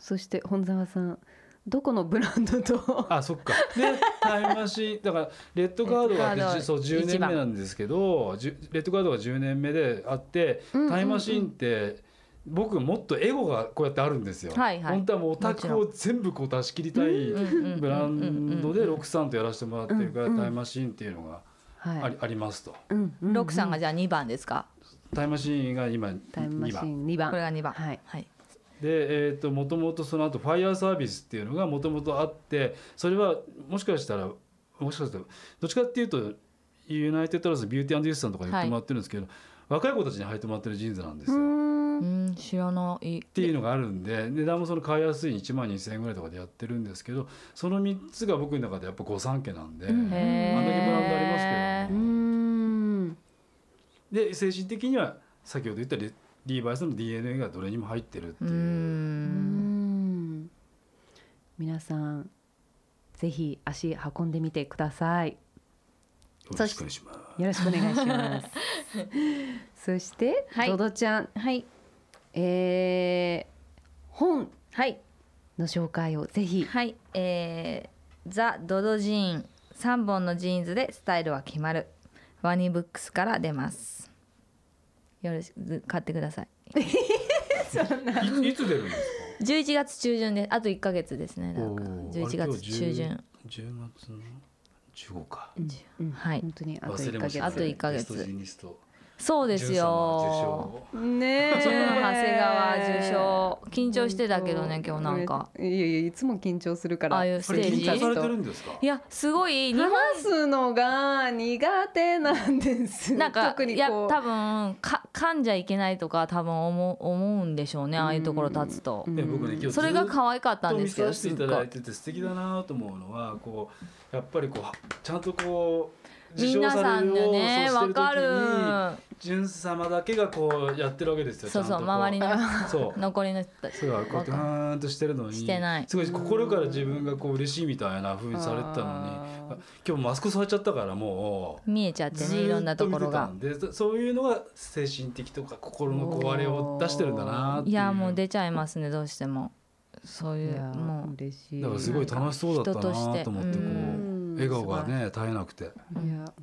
そして本沢さんどこのブランドと？あそっか。でタイムマシーンだからレッドカードがそう10年目なんですけどレッドカードが10年目であってうん。うんうんタイムマシーンって僕もっとエゴがこうやってあるんですよ。はいはい。本当はもうオタクを全部こう出し切りたいブブランドでロクさんとやらせてもらってるからうんうんタイムマシーンっていうのがあはり,、ありますと。うんうんうん。ロックさんがじゃあ2番ですか？タイムマシーンが今タイムマ2番。シーン2番。これが2番。はい。はいでえー、ともともとその後ファイヤーサービスっていうのがもともとあってそれはもしかしたらもしかしたらどっちかっていうとユナイテッドアローズビューティーユースさんとかで言ってもらってるんですけど、若い子たちに履いてもらってるジーンズなんですうよ。うん知らない。ていうのがあるんで値段もその買いやすい1万2,000円ぐらいとかでやってるんですけどその3つが僕の中でやっぱ御三家なんで、あんだけブランドありますけど。うねん。で精神的には先ほど言ったリリーバイスの DNA がどれにも入ってるっていう。う、皆さんぜひ足運んでみてください。よろしくお願いします。よろしくお願いします。そして、はい。ドドちゃん。はい。えー、本はい。の紹介をぜひ。はい、えーザ・ドドジーン。3本のジーンズでスタイルは決まる。ワニブックスから出ますよろしく買ってください。いいつ出るんですか？11月中旬であと1ヶ月ですねだか。らおー。11月中旬。あれ今日10 10月の？15か。うんはい。本当にあと1ヶ月。あと一ヶ月。ベストジーニストそうですよ。ねえ。長谷川受賞。緊張してたけどね今日なんか。いやいやいつも緊張するから。ああいうステージ。これ緊張されてるんですか？いやすごい。日本。話すのが苦手なんです。なんかいや特にこう。多分か噛んじゃいけないとか多分思う思うんでしょうねああいうところ立つと、それが可愛かったん見ですけど。させていただいてて素敵だなと思うのはこうやっぱりこうちゃんとこう皆さんのね受賞されわかるるジュン様だけがこうやってるわけですよそうそうちゃんとこ周りのそう。残りの人たち。そうこうやってうーんとしてるのに。してない。すごい心から自分がこう嬉しいみたいな風にされてたのに。あ今日マスクされちゃったからもう。見えちゃってずねいろんなところが。でそそういうのが精神的とか心の壊れを出してるんだなっていう。いやもう出ちゃいますねどうしても。そういうもう。嬉しい。だからすごい楽しそうだったなと思ってこう。うん笑顔がね絶えなくて。いや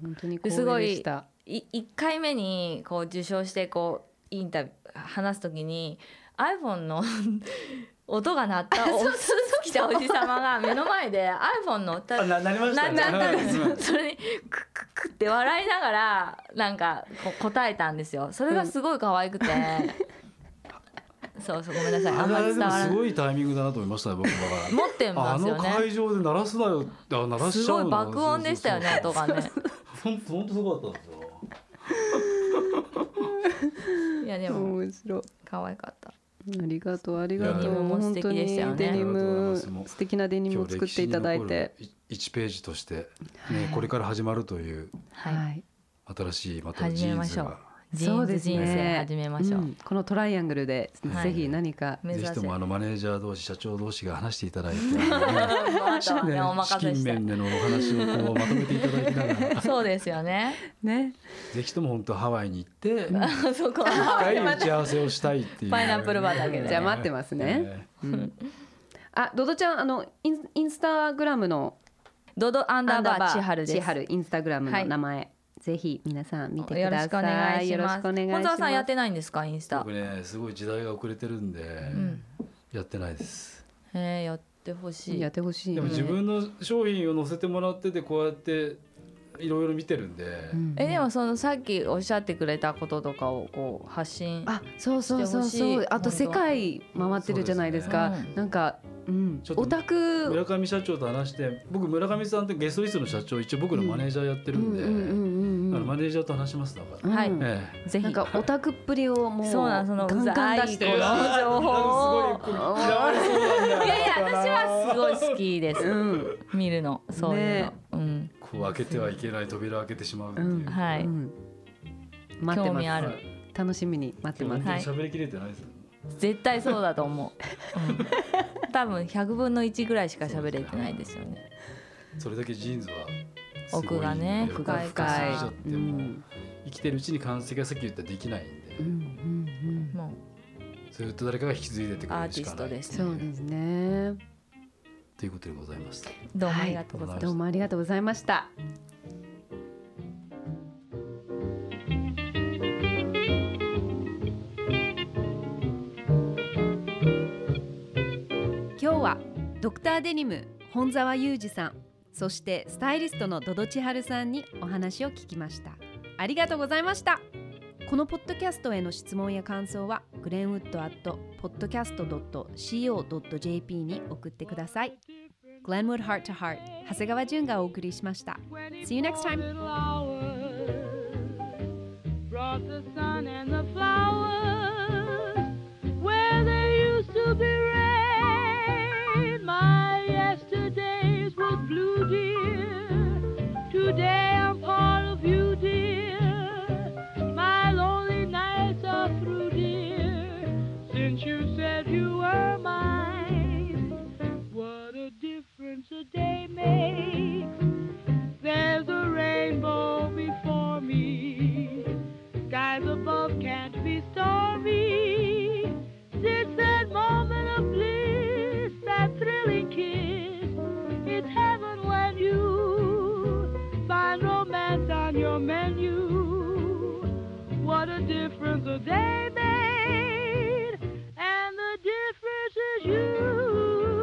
本当に光すごい栄でした。い1回目にこう受賞してこうインタビュー話す時に iPhone の 音が鳴ったおスーツ着たおじさまが目の前で iPhone の歌あななりましたななったんですうんよそれにクックって笑いながらなんかこう答えたんですよ。それがすごい可愛くて、そうそうごめんなさい。あんまり伝わらないすごいタイミングだなと思いましたね僕だか持ってらあのますよね会場で鳴らすなよっ鳴らしすちゃうのごい爆音でしたよね音がね。本当本当すごかったんですよ。いやでも面白い。可愛かった。ありがとうありがとう。デニムも素敵でしたよね。素敵なデニムを作っていただいて。1ページとしてねこれから始まるというはい、はい。新しいまた始ジーンズがめましょうジーンズ人生始めましょう、ん。このトライアングルではい。ぜひ何か。目指せ。ぜひともあのマネージャー同士社長同士が話していただいて、ねあとはねお資金面でのお話をこうまとめていただきながらそうですよね。ね。ぜひとも本当ハワイに行って そこ一は回打ち合わせをしたいっていう。パイナップル畑で。じゃあ待ってますね。ねうん。あドドちゃんあのインインスタグラムのドドアンダーバー千春です。千春インスタグラムの名前ぜひ皆さん見てください。よろしくお願いします。本沢さんやってないんですか？インスタ僕ねすごい時代が遅れてるんで、ん。やってないです。へえやってほしい。やってほしいね。でも自分の商品を載せてもらっててこうやっていろいろ見てるんで、うん。えでもそのさっきおっしゃってくれたこととかをこう発信あそうそうそうしてほしい。そうあと世界回ってるじゃないですか。ね。なんかうん。ちょっとオタク。村上社長と話して僕村上さんってゲストリストの社長一応僕のマネージャーやってるんで、うんうんうんうんあのマネージャーと話しますだから、はい。うんえ。ぜひなんかオタクっぷりをもうそうなんそのガンガン出してる情報をいやいや私はすごい好きです、うん。見るのそういうの、ね。うんこう開けてはいけない扉を開けてしまうっていう、うんはい、うん。待ってます。興味ある。楽しみに待ってます。はい。喋りきれてないですよ、絶対そうだと思う、うん、多分100分の1ぐらいしか喋れてないですよね。それだけジーンズは奥がね奥深い深い。うん生きてるうちに完成がさっき言ったらできないんで、うんうんもずっと誰かが引き継いでってくれるしかない。アーティストですうんそうですねということでございました。うどうもありがとうございます、どうもありがとうございました。今日はドクターデニム本沢裕二さんそしてスタイリストのドド千春さんにお話を聞きました。ありがとうございましたこのポッドキャストへの質問や感想はグレンウッドアット podcast.co.jp に送ってください Glenwood Heart to Heart 長谷川淳がお送りしました See you next time brought the sun and the flowers where they used to be day makes. There's a rainbow before me. Skies above can't be stormy. That moment of bliss, that thrilling kiss. It's heaven when you find romance on your menu. What a difference a day made, and the difference is you.